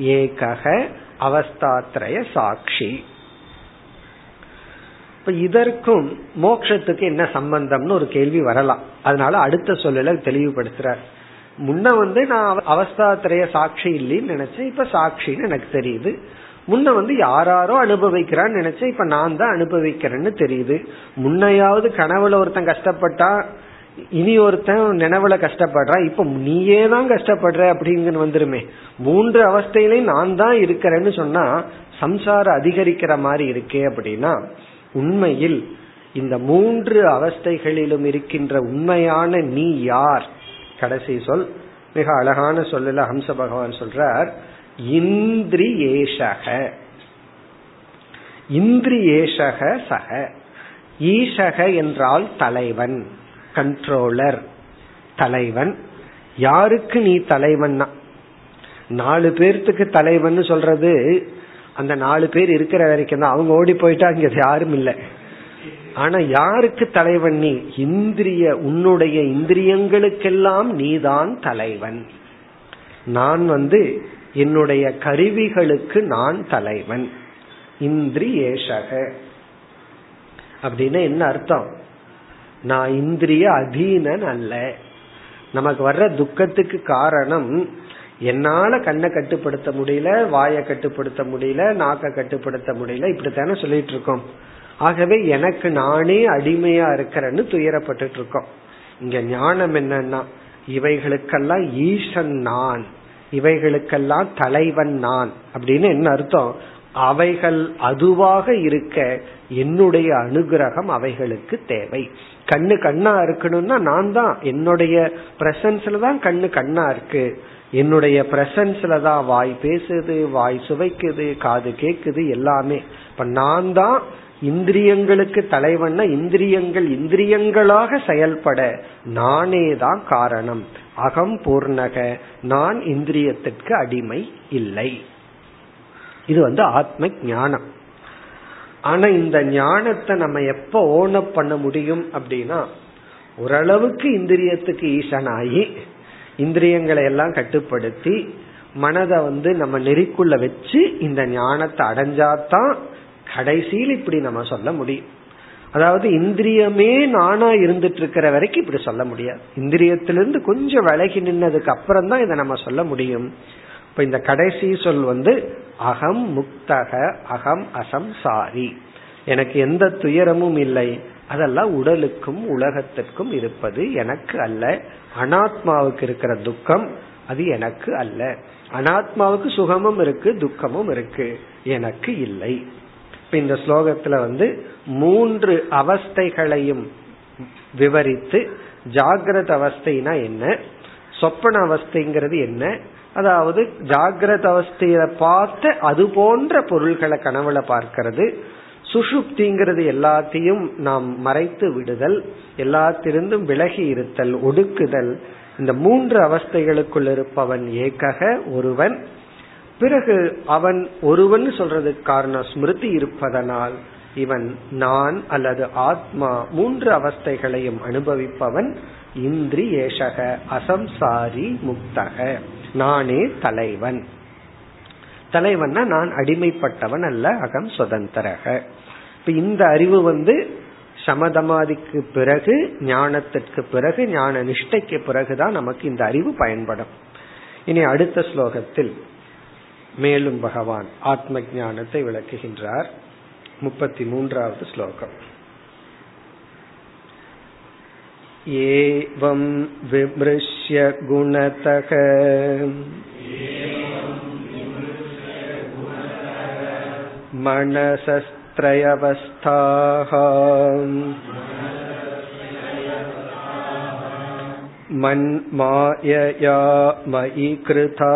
ஏகக அவஸ்தாத்ரய சாட்சி. இப்ப இதற்கும் மோக்ஷத்துக்கு என்ன சம்பந்தம்னு ஒரு கேள்வி வரலாம். அதனால அடுத்த சொல்லல தெளிவுபடுத்துறார். முன்ன வந்து நான் அவஸ்தாத்திரைய சாட்சி இல்லைன்னு நினைச்சேன் இப்ப சாட்சின்னு எனக்கு தெரியுது. முன்ன வந்து யாராரோ அனுபவிக்கிறான்னு நினைச்சேன் இப்ப நான் தான் அனுபவிக்கிறேன்னு தெரியுது. முன்னையாவது கனவுல ஒருத்தன் கஷ்டப்பட்டா இனி ஒருத்தன் நினைவுல கஷ்டப்படுறான். இப்ப நீயே தான் கஷ்டப்படுற அப்படிங்கன்னு வந்துருமே. மூன்று அவஸ்தையிலையும் நான் தான் இருக்கிறேன்னு சொன்னா சம்சாரம் அதிகரிக்கிற மாதிரி இருக்கே அப்படின்னா உண்மையில் இந்த மூன்று அவஸ்தைகளிலும் இருக்கின்ற உண்மையான நீ யார்? கடைசி சொல். மிக அழகான சொல்லல ஹம்ச பகவான் சொல்றார் இந்திரியேஷக. இந்திரியேஷக சக. ஈஷக என்றால் தலைவன். கண்ட்ரோலர் தலைவன். யாருக்கு நீ தலைவன்னா? நாலு பேர்த்துக்கு தலைவன் சொல்றது அந்த நாலு பேர் இருக்கிற வரைக்கும் தான். அவங்க ஓடி போயிட்டா இங்க யாரும் இல்லை. ஆனா யாருக்கு தலைவன் நீ? இந்திரிய உன்னுடைய இந்திரியங்களுக்கெல்லாம் நீதான் தலைவன். நான் வந்து என்னுடைய கருவிகளுக்கு நான் தலைவன். இந்திரியேஷக. அப்படின்னு என்ன அர்த்தம்? நான் இந்திரிய அதீனன் அல்ல. நமக்கு வர்ற துக்கத்துக்கு காரணம் என்னால கண்ணை கட்டுப்படுத்த முடியல வாயை கட்டுப்படுத்த முடியல நாக்க கட்டுப்படுத்த முடியல இப்படித்தானே சொல்லிட்டு இருக்கோம். ஆகவே எனக்கு நானே அடிமையா இருக்கிறேன்னு துயரப்பட்டு இருக்கோம். இங்க ஞானம் என்னன்னா இவைகளுக்கெல்லாம் ஈசன் நான் இவைகளுக்கெல்லாம் தலைவன் நான் அப்படின்னு என்ன அர்த்தம்? அவைகள் அதுவாக இருக்க என்னுடைய அனுகிரகம் அவைகளுக்கு தேவை. கண்ணு கண்ணா இருக்கணும்னா நான் தான் என்னுடைய பிரசன்ஸ்ல தான் கண்ணு கண்ணா இருக்கு. என்னுடைய பிரசன்ஸ்ல தான் வாய் பேசுது வாய் சுவைக்குது காது கேக்குது எல்லாமே. இப்ப நான் தான் இந்திரியங்களுக்கு தலைவன்னா இந்திரியங்கள் இந்திரியங்களாக செயல்பட நானே தான் காரணம். அகம் பூர்ணக நான் இந்திரியத்திற்கு அடிமை இல்லை. இது வந்து ஆத்ம ஞானம். ஆனா இந்த ஞானத்தை நம்ம எப்ப ஓனப் பண்ண முடியும் அப்படின்னா ஓரளவுக்கு இந்திரியத்துக்கு ஈசனாகி இந்திரியங்களை எல்லாம் கட்டுப்படுத்தி மனதை வந்து நம்ம நெறிக்குள்ள வச்சு இந்த ஞானத்தை அடைஞ்சாதான் கடைசியில் இப்படி நம்ம சொல்ல முடியும். அதாவது இந்திரியமே நானா இருந்துட்டு இருக்கிற வரைக்கும் இப்படி சொல்ல முடியாது. இந்திரியத்திலிருந்து கொஞ்சம் விலகி நின்னதுக்கு அப்புறம் தான் இதை நம்ம சொல்ல முடியும். இப்ப இந்த கடைசி சொல் வந்து அகம் முக்தக அகம் அசம்சாரி எனக்கு எந்த துயரமும் இல்லை. அதெல்லாம் உடலுக்கும் உலகத்திற்கும் இருப்பது எனக்கு அல்ல. அனாத்மாவுக்கு இருக்கிற துக்கம் அது எனக்கு அல்ல. அனாத்மாவுக்கு சுகமும் இருக்கு துக்கமும் இருக்கு. எனக்கு இல்லை. இப்ப இந்த ஸ்லோகத்துல வந்து மூன்று அவஸ்தைகளையும் விவரித்து ஜாகிரத அவஸ்தைனா என்ன? சொப்பன அவஸ்தைங்கிறது என்ன? அதாவது ஜாகிரத அவஸ்தைய பார்த்து அது போன்ற பொருள்களை கனவுல பார்க்கிறது. சுஷுப்திங்கிறது எல்லாத்தையும் நாம் மறைத்து விடுதல் எல்லாத்திலிருந்தும் விலகி இருத்தல் ஒடுக்குதல். இந்த மூன்று அவஸ்தைகளுக்குள் இருப்பவன் ஏகக ஒருவன். பிறகு அவன் ஒருவன் சொல்றதுக்கு காரணம் ஸ்மிருதி இருப்பதனால் இவன் நான் அல்லது ஆத்மா மூன்று அவஸ்தைகளையும் அனுபவிப்பவன் இந்திரியேஷக அசம்சாரி முக்தக. நானே தலைவன். தலைவன்னா நான் அடிமைப்பட்டவன் அல்ல அகம் சுதந்திரக. இப்ப இந்த அறிவு வந்து சமதமாதிக்கு பிறகு ஞானத்திற்கு பிறகு ஞான நிஷ்டைக்கு பிறகுதான் நமக்கு இந்த அறிவு பயன்படும். இனி அடுத்த ஸ்லோகத்தில் மேலும் பகவான் ஆத்ம ஞானத்தை விளக்குகின்றார். முப்பத்தி மூன்றாவது ஸ்லோகம். एवं विमृश्य गुणतः मनसस्त्रयवस्थाः मन्मायया मयि कृता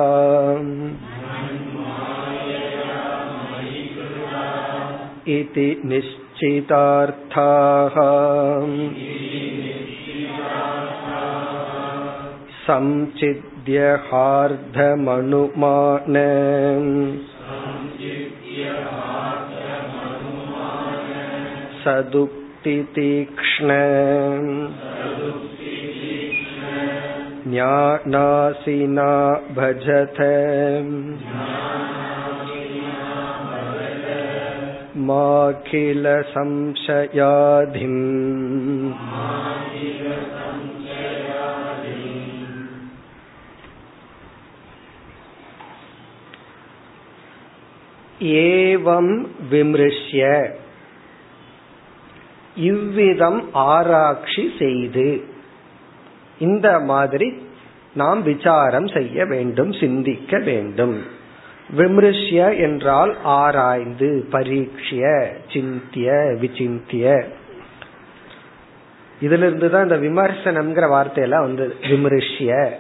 इति निश्चितार्थाः संचिद्यहार्धमनुमान सदुक्तितीक्ष्ण ज्ञानासिना भजत माखिल ஏவம் விமிருஷ்ய. இவ்விதம் ஆராய்ச்சி செய்து இந்த மாதிரி நாம் விசாரம் செய்ய வேண்டும் சிந்திக்க வேண்டும். விமிருஷ்ய என்றால் ஆராய்ந்து பரீட்சிய சிந்திய விசிந்திய. இதுல இருந்துதான் இந்த விமர்சனம்ங்கிற வார்த்தையெல்லாம் வந்து விமர்சிய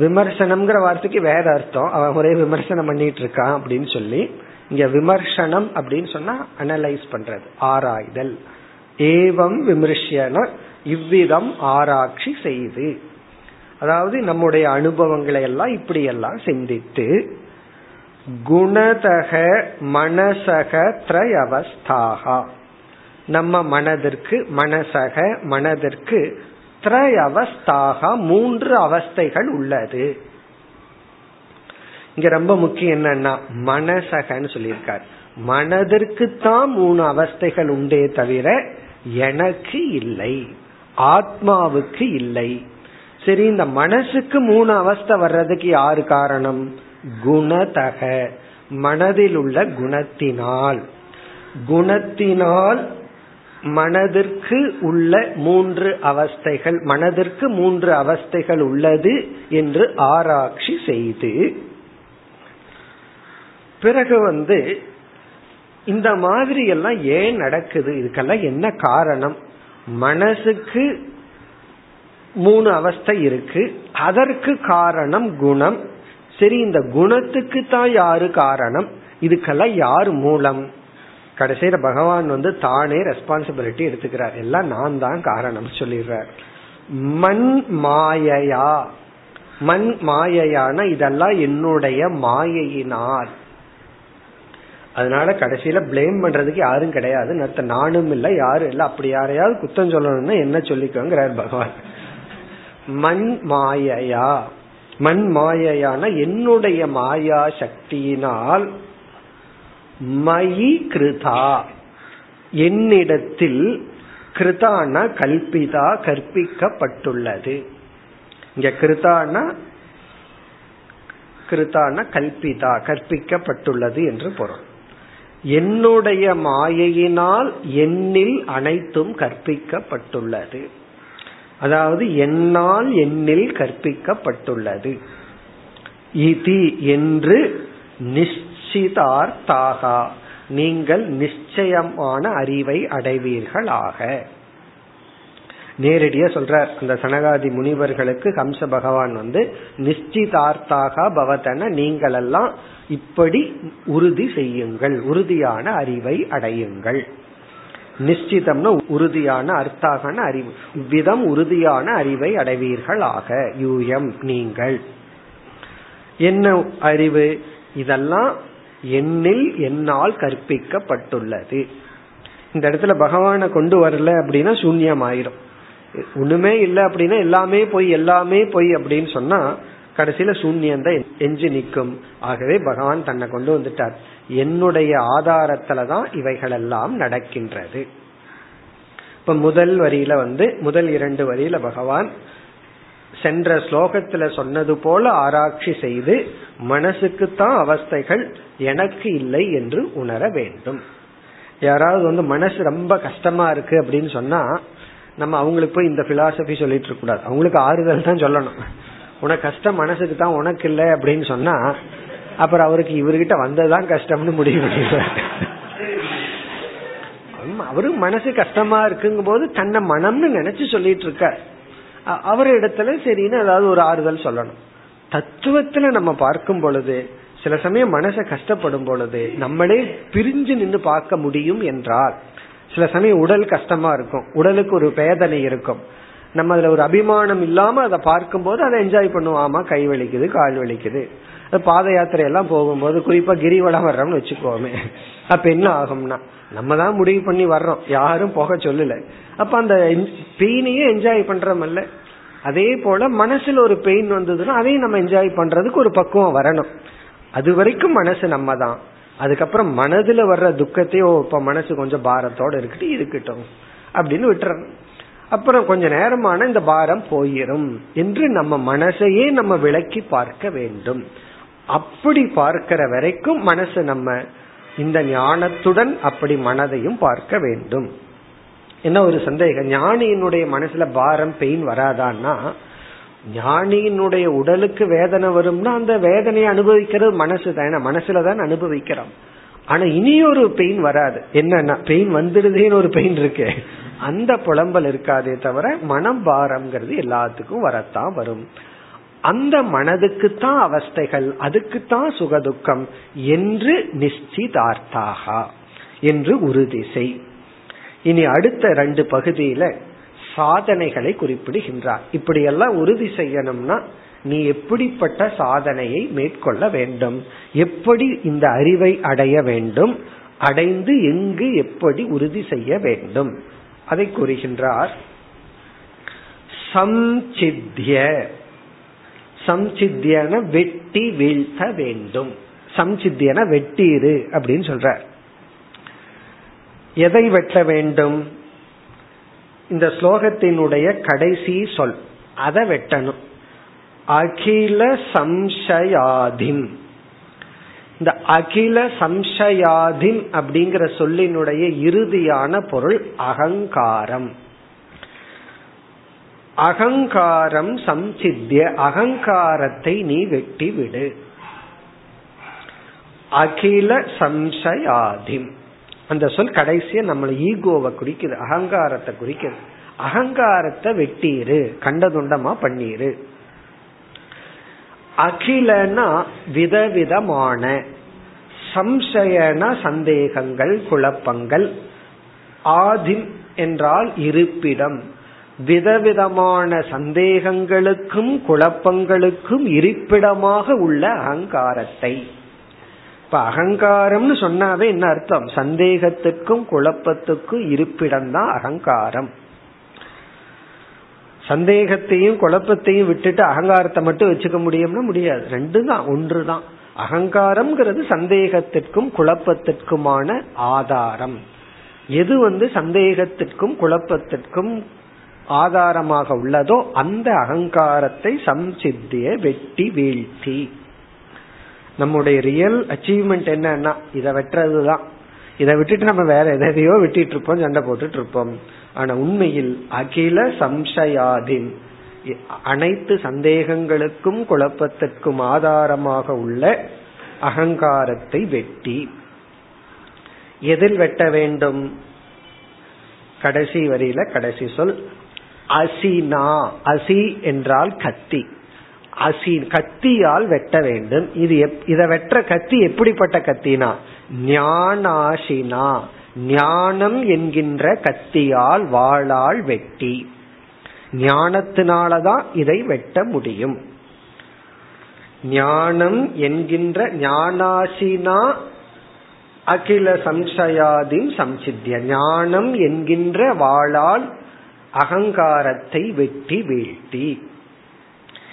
விமர்சனம்ங்கிற வார்த்தைக்கு வேற அர்த்தம் அவன் ஒரே விமர்சனம் பண்ணிட்டு இருக்கான் அப்படின்னு சொல்லி இங்க விமர்சனம் அப்படின்னு சொன்னா அனலைஸ் பண்றது ஆராய்தல். ஏவம் விமர்சன இவ்விதம் ஆராய்ச்சி செய்து. அதாவது நம்முடைய அனுபவங்களை எல்லாம் இப்படி எல்லாம் சிந்தித்து குணதக மனசக திரையவஸ்தாகா. நம்ம மனதிற்கு மனசக மனதிற்கு திரையவஸ்தாக மூன்று அவஸ்தைகள் உள்ளது. இங்க ரொம்ப முக்கியம் என்னன்னா மனசகன்னு சொல்லியிருக்கார். மனதிற்கு தான் மூணு அவஸ்தைகள் உண்டே தவிர எனக்கு இல்லை. ஆத்மாவுக்கு இல்லை. சரி இந்த மனசுக்கு மூணு அவஸ்தை வர்றதுக்கு யாரு காரணம்? குணதக. மனதில் உள்ள குணத்தினால். குணத்தினால் மனதிற்கு உள்ள மூன்று அவஸ்தைகள் மனதிற்கு மூன்று அவஸ்தைகள் உள்ளது என்று ஆராய்ச்சி செய்து பிறகு வந்து இந்த மாதிரி எல்லாம் ஏன் நடக்குது? இதுக்கெல்லாம் என்ன காரணம்? மனசுக்கு மூணு அவஸ்தை இருக்கு. அதற்கு காரணம் குணம். சரி இந்த குணத்துக்கு தான் யாரு காரணம்? இதுக்கெல்லாம் யார் மூலம்? கடைசியில பகவான் வந்து தானே ரெஸ்பான்சிபிலிட்டி எடுத்துக்கிறார். எல்லாம் நான் தான் காரணம் சொல்லிடுறார். மண் மாயையா? மண் மாயையான இதெல்லாம் என்னுடைய மாயையினால். அதனால கடைசியில பிளேம் பண்றதுக்கு யாரும் கிடையாது. நத்த நானும் இல்லை யாரும் இல்லை. அப்படி யாரையாவது குத்தம் சொல்லணும்னா என்ன சொல்லிக்கோங்கிறார் பகவான். மண் மாயையா? மண் மாயையான என்னுடைய மாயா சக்தியினால் மயி கிருதா என்னிடத்தில் கிருதானா கல்பிதா கற்பிக்கப்பட்டுள்ளது. இங்க கிருதானா கிருதான கல்பிதா கற்பிக்கப்பட்டுள்ளது என்று பொருள். என்னுடைய மாயையினால் என்னில் அனைத்தும் கற்பிக்கப்பட்டுள்ளது. அதாவது என்னால் என்னில் கற்பிக்கப்பட்டுள்ளது. இது என்று நிச்சிதார்த்தாகா நீங்கள் நிச்சயமான அறிவை அடைவீர்களாக. நேரடியா சொல்றார். அந்த சனகாதி முனிவர்களுக்கு ஹம்ச பகவான் வந்து நிச்சிதார்த்தாக பவதன நீங்கள் எல்லாம் இப்படி உறுதி செய்யுங்கள். உறுதியான அறிவை அடையுங்கள். நிச்சிதம்னா உறுதியான அர்த்தாகன அறிவு இவ்விதம் உறுதியான அறிவை அடைவீர்கள் ஆக யூஎம் நீங்கள். என்ன அறிவு? இதெல்லாம் எண்ணில் என்னால் கற்பிக்கப்பட்டுள்ளது. இந்த இடத்துல பகவானை கொண்டு வரல அப்படின்னா சூன்யம் ஆயிரும் ஒண்ணுமே இல்லை அப்படின்னா எல்லாமே போய் எல்லாமே போய் அப்படின்னு சொன்னா கடைசியில சூன்யம் தான் எஞ்சி நிற்கும். ஆகவே பகவான் தன்னை கொண்டு வந்துட்டார். என்னுடைய ஆதாரத்துலதான் இவைகள் எல்லாம் நடக்கின்றது. இப்ப முதல் வரியில வந்து முதல் இரண்டு வரியில பகவான் சென்ற ஸ்லோகத்துல சொன்னது போல ஆராய்ச்சி செய்து மனசுக்குத்தான் அவஸ்தைகள் எனக்கு இல்லை என்று உணர வேண்டும். யாராவது வந்து மனசு ரொம்ப கஷ்டமா இருக்கு அப்படின்னு சொன்னா நம்ம அவங்களுக்கு போய் இந்த பிலாசபி சொல்லிட்டு இருக்க கூடாது. அவங்களுக்கு ஆறுதல் தான் சொல்லணும். உனக்கு கஷ்டம் மனசுக்கு தான் உனக்கு இல்லை அப்படின்னு சொன்னா அப்புறம் அவருக்கு இவர்கிட்ட வந்ததுதான் கஷ்டம்னு முடிவு பண்ணிடுவார். அவரு மனசு கஷ்டமா இருக்குங்கும் போது தன்னை மனம்னு நினைச்சு சொல்லிட்டு இருக்க அவர் இடத்துல சரின்னு ஏதாவது ஒரு ஆறுதல் சொல்லணும். தத்துவத்துல நம்ம பார்க்கும் பொழுது சில சமயம் மனசை கஷ்டப்படும் பொழுது நம்மளே பிரிஞ்சு நின்று பார்க்க முடியும் என்றால் சில சமயம் உடல் கஷ்டமா இருக்கும். உடலுக்கு ஒரு வேதனை இருக்கும். நம்ம அதுல ஒரு அபிமானம் இல்லாம அதை பார்க்கும்போது அதை என்ஜாய் பண்ணுவோம். ஆமா கை வலிக்குது கால் வலிக்குது. பாத யாத்திரை எல்லாம் போகும்போது குறிப்பா கிரிவலம் வர்றோம்னு வச்சுக்கோமே. அப்ப என்ன ஆகும்னா நம்ம தான் முடிவு பண்ணி வர்றோம். யாரும் போக சொல்லல. அப்ப அந்த பெயினையே என்ஜாய் பண்றோம்ல அதே போல மனசுல ஒரு பெயின் வந்ததுன்னா அதையும் நம்ம என்ஜாய் பண்றதுக்கு ஒரு பக்குவம் வரணும். அது வரைக்கும் மனசு நம்ம தான். அதுக்கப்புறம் மனதுல வர்ற துக்கத்தையோ இப்ப மனசு கொஞ்சம் பாரத்தோட இருக்கட்டு இருக்கட்டும் அப்படின்னு விட்டுறணும். அப்புறம் கொஞ்ச நேரமான இந்த பாரம் போயிரும் என்று நம்ம மனசையே நம்ம விளக்கி பார்க்க வேண்டும். அப்படி பார்க்கிற வரைக்கும் மனசு நம்ம இந்த ஞானத்துடன் அப்படி மனதையும் பார்க்க வேண்டும். என்ன ஒரு சந்தேகம்? ஞானியினுடைய மனசுல பாரம் பெயின் வராதான்னா ஞானியினுடைய உடலுக்கு வேதனை வரும்னா அந்த வேதனையை அனுபவிக்கிறது மனசு தானே. மனசுல தான் அனுபவிக்கிறோம். ஆனா இனி ஒரு பெயின் வராது. என்னன்னா பெயின் வந்துடுதுன்னு ஒரு பெயின் இருக்கு. அந்த புலம்பல் இருக்காதே தவிர மனம் பாரம்ங்கிறது எல்லாத்துக்கும் வரத்தான் வரும். அந்த மனதுக்கு தான் அவஸ்தைகள் அதுக்கு தான் சுகதுக்கம் என்று நிச்சிதார்த்தாகா என்று உறுதி செய். இனி அடுத்த ரெண்டு பகுதியில சாதனைகளை குறிப்பிடுகின்றார். இப்படியெல்லாம் உறுதி செய்யணும்னா நீ எப்படிப்பட்ட சாதனையை மேற்கொள்ள வேண்டும்? எப்படி இந்த அறிவை அடைய வேண்டும்? அடைந்து எங்கு எப்படி உறுதி செய்ய வேண்டும்? அதை கூறுகின்றார். சம்சித்திய. சம்சித்தியன வெட்டி வீழ்த்த வேண்டும். சம்சித்தியன வெட்டீரு அப்படின்னு சொல்ற எதை வெட்ட வேண்டும்? இந்த ஸ்லோகத்தினுடைய கடைசி சொல். அதை வெட்டணும். அகில சம்சயாதின் இந்த அகில சம்சயாதின் அப்படிங்கிற சொல்லினுடைய இறுதியான பொருள் அகங்காரம். அகங்காரம் சம்சித்திய அகங்காரத்தை நீ வெட்டி விடு அகில சம்சயாதிம். அந்த சொல் கடைசியா நம்மள ஈகோவை குறிக்குது அகங்காரத்தை குறிக்குது. அகங்காரத்தை வெட்டீரு கண்டதுண்டமா பண்ணீரு. அகிலனா விதவிதமான சம்சயன சந்தேகங்கள் குழப்பங்கள் ஆதிம் என்றால் இருப்பிடம். விதவிதமான சந்தேகங்களுக்கும் குழப்பங்களுக்கும் இருப்பிடமாக உள்ள அகங்காரத்தை. இப்ப அகங்காரம்னு சொன்னாவே என்ன அர்த்தம்? சந்தேகத்துக்கும் குழப்பத்துக்கும் இருப்பிடம் தான் அகங்காரம். சந்தேகத்தையும் குழப்பத்தையும் விட்டுட்டு அகங்காரத்தை மட்டும் வச்சுக்க முடியும்னா முடியாது. ரெண்டு தான் ஒன்று தான். அகங்காரம்ங்கிறது சந்தேகத்திற்கும் குழப்பத்திற்குமான ஆதாரம். எது வந்து சந்தேகத்திற்கும் குழப்பத்திற்கும் ஆதாரமாக உள்ளதோ அந்த அகங்காரத்தை சம்சித்திய வெட்டி வீழ்த்தி. நம்முடைய ரியல் அச்சீவ்மெண்ட் என்னன்னா இதை வெட்டுறதுதான். இதை விட்டுட்டு நம்ம வேற எதையோ விட்டுட்டு இருப்போம் சண்டை போட்டுட்டு இருப்போம். ஆனா உண்மையில் அகில சம்சயாதின். அனைத்து சந்தேகங்களுக்கும் குழப்பத்திற்கும் ஆதாரமாக உள்ள அகங்காரத்தை வெட்டி. எதில் வெட்ட வேண்டும்? கடைசி வரியில கடைசி சொல் அசினா. அசி என்றால் கத்தி. அசி கத்தியால் வெட்ட வேண்டும். இது இதை வெற்ற கத்தி எப்படிப்பட்ட கத்தினா? ஞானாசினா. ஞானம் என்கின்ற கத்தியால் வாளால் வெட்டி. ஞானத்தினாலதான் இதை வெட்ட முடியும். ஞானம் என்கின்ற ஞானாசினா அகில சம்சயாதின் சம்சித்திய. ஞானம் என்கின்ற வாளால் அகங்காரத்தை வெட்டி வீழ்த்தி.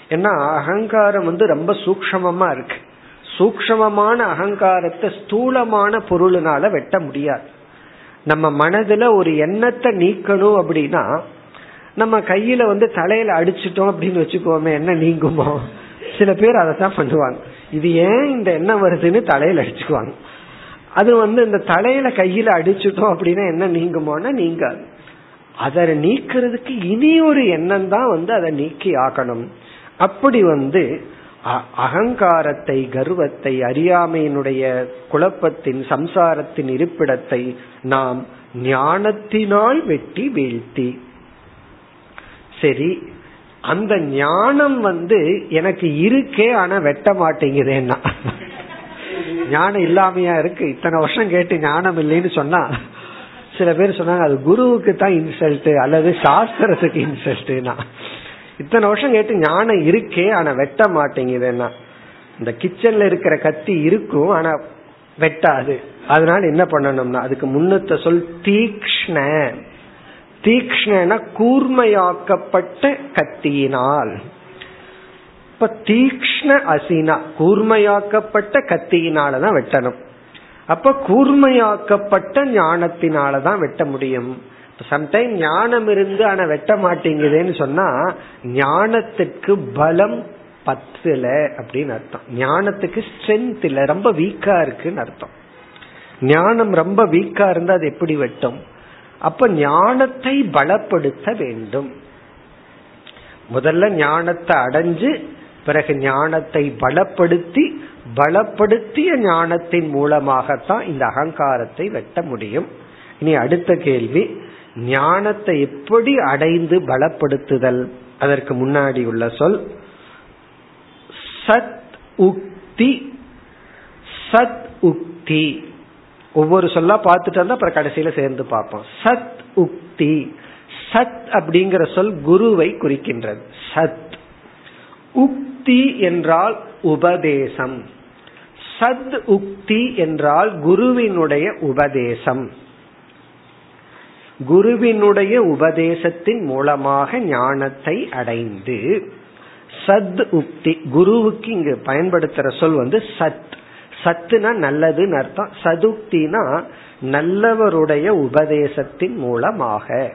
ஏன்னா அகங்காரம் வந்து ரொம்ப சூக்ஷமமா இருக்கு. சூக்ஷமமான அகங்காரத்தை ஸ்தூலமான பொருளினால வெட்ட முடியாது. நம்ம மனதுல ஒரு எண்ணத்தை நீக்கணும் அப்படின்னா நம்ம கையில வந்து தலையில அடிச்சிட்டோம் அப்படின்னு வச்சுக்கோமே என்ன நீங்குமோ. சில பேர் அதை தான் பண்ணுவாங்க. இது ஏன் இந்த எண்ணம் வருதுன்னு தலையில அடிச்சுக்குவாங்க. அது வந்து இந்த தலையில கையில அடிச்சுட்டோம் அப்படின்னா என்ன நீங்குமோன்னா நீங்காது. அதை நீக்கிறதுக்கு இனி ஒரு எண்ணம் தான் வந்து அதை நீக்கி ஆகணும் அப்படி வந்து அகங்காரத்தை கர்வத்தை அறியாமையினுடைய குழப்பத்தின் சம்சாரத்தின் இருப்பிடத்தை நாம் ஞானத்தினால் வெட்டி வீழ்த்தி. சரி அந்த ஞானம் வந்து எனக்கு இருக்கே ஆனா வெட்ட மாட்டேங்குதேன்னா. ஞானம் இல்லாமையா இருக்கு. இத்தனை வருஷம் கேட்டு ஞானம் இல்லைன்னு சொன்னா சில பேர் சொன்னாங்க அது குருவுக்கு தான் இன்சல்ட் அல்லது சாஸ்திரத்துக்கு இன்சல்ட்னா இத்தனை வருஷம் கேட்டு ஞானம் இருக்கே ஆனா வெட்ட மாட்டேங்குதுன்னா. இந்த கிச்சன்ல இருக்கிற கத்தி இருக்கும் ஆனா வெட்டாது. அதனால என்ன பண்ணணும்னா அதுக்கு முன்னத்த சொல் தீக்ஷ்ண. தீக்ஷ்ண கூர்மையாக்கப்பட்ட கத்தியினால். இப்ப தீக்ஷ்ண அசினா கூர்மையாக்கப்பட்ட கத்தியினாலதான் வெட்டணும். அப்ப கூர்மையாக்கப்பட்ட ஞானத்தினாலதான் வெட்ட முடியும். சம்டைம் ஞானம் இருந்து ஆனா வெட்ட மாட்டேங்குதுன்னு சொன்னா ஞானத்துக்கு பலம் பத்துல அப்படின்னு அர்த்தம். ஞானத்துக்கு ஸ்ட்ரென்த் இல்ல ரொம்ப வீக்கா இருக்குன்னு அர்த்தம். ஞானம் ரொம்ப வீக்கா இருந்தா அது எப்படி வெட்டும்? அப்ப ஞானத்தை பலப்படுத்த வேண்டும். முதல்ல ஞானத்தை அடைஞ்சு பிறகு ஞானத்தை பலப்படுத்தி பலப்படுத்திய ஞானத்தின் மூலமாகத்தான் இந்த அகங்காரத்தை வெட்ட முடியும். இனி அடுத்த கேள்வி ஞானத்தை எப்படி அடைந்து பலப்படுத்துதல்? அதற்கு முன்னாடி உள்ள சொல் சத் உக்தி சத் உக்தி. ஒவ்வொரு சொல்லா பார்த்துட்டு வந்தா அப்புறம் கடைசியில சேர்ந்து பார்ப்போம். சத் உக்தி. சத் அப்படிங்கிற சொல் குருவை குறிக்கின்றது. சத். உக்தி என்றால் உபதேசம். சத் உக்தி என்றால் குருவினுடைய உபதேசம். குருவினுடைய உபதேசத்தின் மூலமாக ஞானத்தை அடைந்து சத் உக்தி குருவுக்கு இங்கு பயன்படுத்துற சொல் வந்து சத். சத்துனா நல்லதுன்னு அர்த்தம். சதுக்தினா நல்லவருடைய உபதேசத்தின் மூலமாக.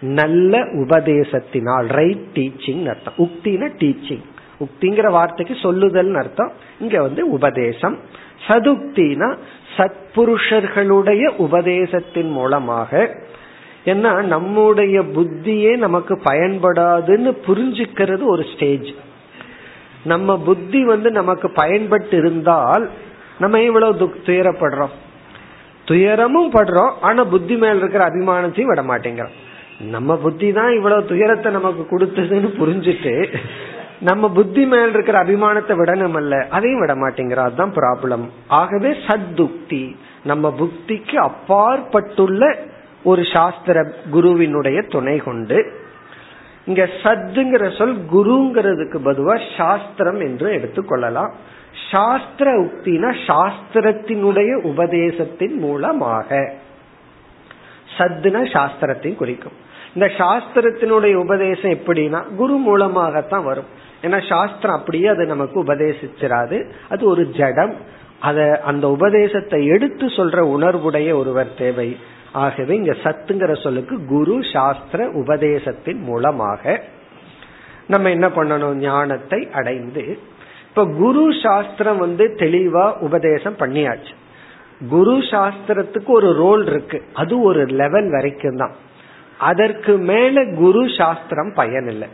நல்ல உபதேசத்தினால் ரைட் டீச்சிங் அர்த்தம். உக்தினா டீச்சிங் உக்திங்கிற வார்த்தைக்கு சொல்லுதல் அர்த்தம். இங்க வந்து உபதேசம். சதுக்தினா சத்புருஷர்களுடைய உபதேசத்தின் மூலமாக ஏன்னா நம்முடைய புத்தியே நமக்கு பயன்படாதுன்னு புரிஞ்சுக்கிறது ஒரு ஸ்டேஜ் நம்ம புத்தி வந்து நமக்கு பயன்பட்டு இருந்தால் நம்ம இவ்வளவு துயரப்படுறோம். துயரமும் படுறோம் ஆனா புத்தி மேல இருக்கிற அபிமானத்தையும் விட மாட்டேங்கிறோம். நம்ம புத்தி தான் இவ்வளவு துயரத்தை நமக்கு கொடுத்ததுன்னு புரிஞ்சுட்டு நம்ம புத்தி மேல் இருக்கிற அபிமானத்தை விடணும் அல்ல அதையும் விட மாட்டேங்கிறோம். அதுதான் ப்ராப்ளம் ஆகவே சத்துக்தி நம்ம புத்திக்கு அப்பாற்பட்டுள்ள ஒரு சாஸ்திர குருவினுடைய துணை கொண்டு இங்க சத்துங்கிற சொல் குருங்கிறதுக்கு பதுவா சாஸ்திரம் என்று எடுத்துக்கொள்ளலாம் சாஸ்திர உக்தினா சாஸ்திரத்தினுடைய உபதேசத்தின் மூலமாக. சத்துன சாஸ்திரத்தையும் குறிக்கும். இந்த சாஸ்திரத்தினுடைய உபதேசம் எப்படின்னா குரு மூலமாகத்தான் வரும். ஏன்னா சாஸ்திரம் அப்படியே அது நமக்கு உபதேசிச்சிராது. அது ஒரு ஜடம். அத அந்த உபதேசத்தை எடுத்து சொல்ற உணர்வுடைய ஒருவர் தேவை. ஆகவே இங்க சத்துங்கிற சொல்லுக்கு குரு சாஸ்திர உபதேசத்தின் மூலமாக நம்ம என்ன பண்ணணும்? ஞானத்தை அடைந்து இப்ப குரு சாஸ்திரம் வந்து தெளிவா உபதேசம் பண்ணியாச்சு. குரு சாஸ்திரத்துக்கு ஒரு ரோல் இருக்கு. அது ஒரு லெவல் வரைக்கும் தான். அதற்கு மேல குரு சாஸ்திரம் பயன் இல்லை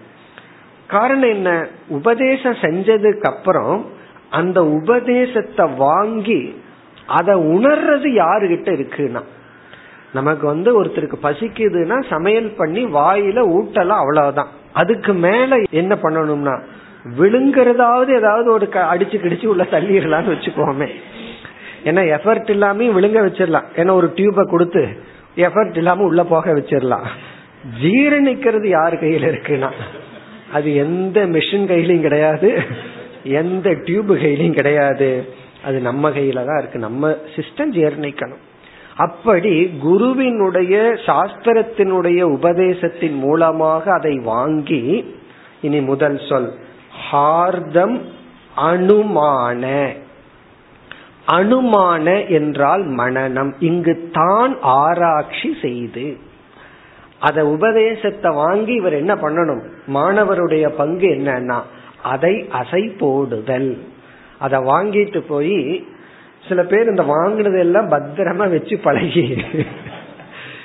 காரணம் என்ன? உபதேசம் செஞ்சதுக்கு அப்புறம் அந்த உபதேசத்தை வாங்கி அதை உணர்றது யாருகிட்ட இருக்குன்னா? நமக்கு வந்து ஒருத்தருக்கு பசிக்குதுன்னா சமையல் பண்ணி வாயில ஊட்டலாம் அவ்வளவுதான். அதுக்கு மேல என்ன பண்ணணும்னா விழுங்குறதாவது ஏதாவது ஒரு அடிச்சு கிடிச்சு உள்ள தள்ளிடலாம்னு வச்சுக்கோமே. ஏன்னா எஃபர்ட் இல்லாம விழுங்க வச்சிடலாம். ஏன்னா ஒரு டியூப கொடுத்து எஃபர்ட் இல்லாம உள்ள போக வச்சிடலாம். ஜீரணிக்கிறது யார் கையில இருக்குன்னா அது எந்த மிஷின் கையிலையும் கிடையாது எந்த டியூப் கையிலையும் கிடையாது. அது நம்ம கையில தான் இருக்கு. நம்ம சிஸ்டம் ஜீரணிக்கணும். அப்படி குருவினுடைய சாஸ்திரத்தினுடைய உபதேசத்தின் மூலமாக அதை வாங்கி இனி முதல் சொல் ஹார்தம் அனுமான. அனுமான என்றால் மனநம். இங்கு தான் ஆராய்ச்சி செய்து. அத உபதேசத்தை வாங்கி இவர் என்ன பண்ணணும்? மாணவருடைய பங்கு என்னன்னா அதை அசை போடுதல். அதை வாங்கிட்டு போய் சில பேர் இந்த வாங்கினதெல்லாம் பத்திரமா வச்சு பழகி.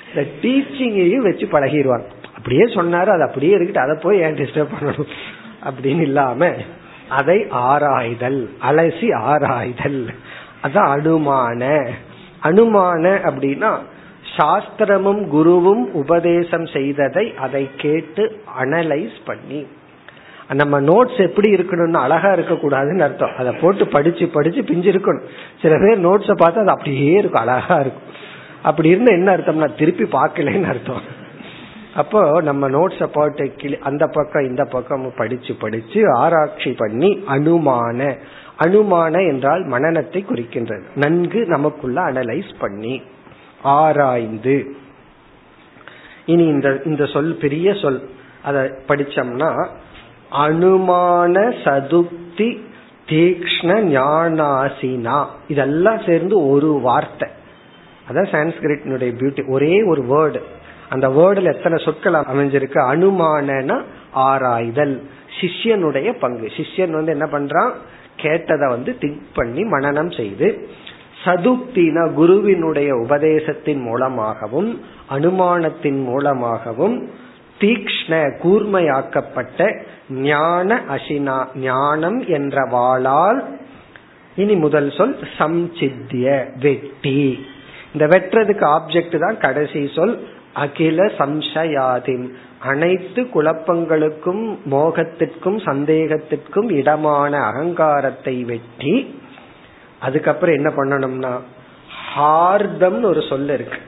இந்த டீச்சிங்கையும் வச்சு பழகிடுவாங்க அப்படியே சொன்னாரு அது அப்படியே இருக்கிட்டு அதை போய் ஏன் டிஸ்டர்ப் பண்ணணும்? அப்படின்னு இல்லாம அதை ஆராய்தல் அலசி ஆராய்தல். அதான் அனுமான. அனுமான அப்படின்னா சாஸ்திரமும் குருவும் உபதேசம் செய்ததை அதை கேட்டு அனலைஸ் பண்ணி நம்ம நோட்ஸ் எப்படி இருக்கணும்னு அழகா இருக்க கூடாதுன்னு அர்த்தம். அதை போட்டு படிச்சு படிச்சு பிஞ்சு இருக்கணும். சில பேர் நோட்ஸை பார்த்தா அது அப்படியே இருக்கும் அழகா இருக்கும். அப்படி இருந்தா என்ன அர்த்தம்னா திருப்பி பார்க்கலன்னு அர்த்தம். அப்போ நம்ம நோட்ஸை போட்டு கிளி அந்த பக்கம் இந்த பக்கம் படிச்சு படிச்சு ஆராய்ச்சி பண்ணி அனுமான. அனுமான என்றால் மனநத்தை குறிக்கின்றது. நன்கு நமக்குள்ள அனலைஸ் பண்ணி ஆராய்ந்து. இனி இந்த இந்த சொல் பெரிய சொல். அதை படிச்சோம்னா அனுமான சதுப்தி தீக்ஷ்ண ஞானாசினா. இதெல்லாம் சேர்ந்து ஒரு வார்த்தை. அதான் சான்ஸ்கிரிட்னுடைய பியூட்டி ஒரே ஒரு வேர்டு அந்த வேர்டுல எத்தனை சொற்கள் அமைஞ்சிருக்கு? அனுமானனா ஆராய்தல். சிஷ்யனுடைய பங்கு. சிஷ்யன் வந்து என்ன பண்றான்? கேட்டதை வந்து திங்க் பண்ணி மனநம் செய்து சதுப்தினா குருவினுடைய உபதேசத்தின் மூலமாகவும் அனுமானத்தின் மூலமாகவும் தீக்ஷ்ண கூர்மையாக்கப்பட்ட ஞான அசினா ஞானம் என்ற வாளால் இனி முதல் சொல் சம்சித்திய வெட்டி. இந்த வெட்டுறதுக்கு ஆப்ஜெக்ட் தான் கடைசி சொல் அகில சம்சயாதின். அனைத்து குழப்பங்களுக்கும் மோகத்திற்கும் சந்தேகத்திற்கும் இடமான அகங்காரத்தை வெட்டி அதுக்கப்புறம் என்ன பண்ணணும்னா ஹார்தம்னு ஒரு சொல் இருக்கு.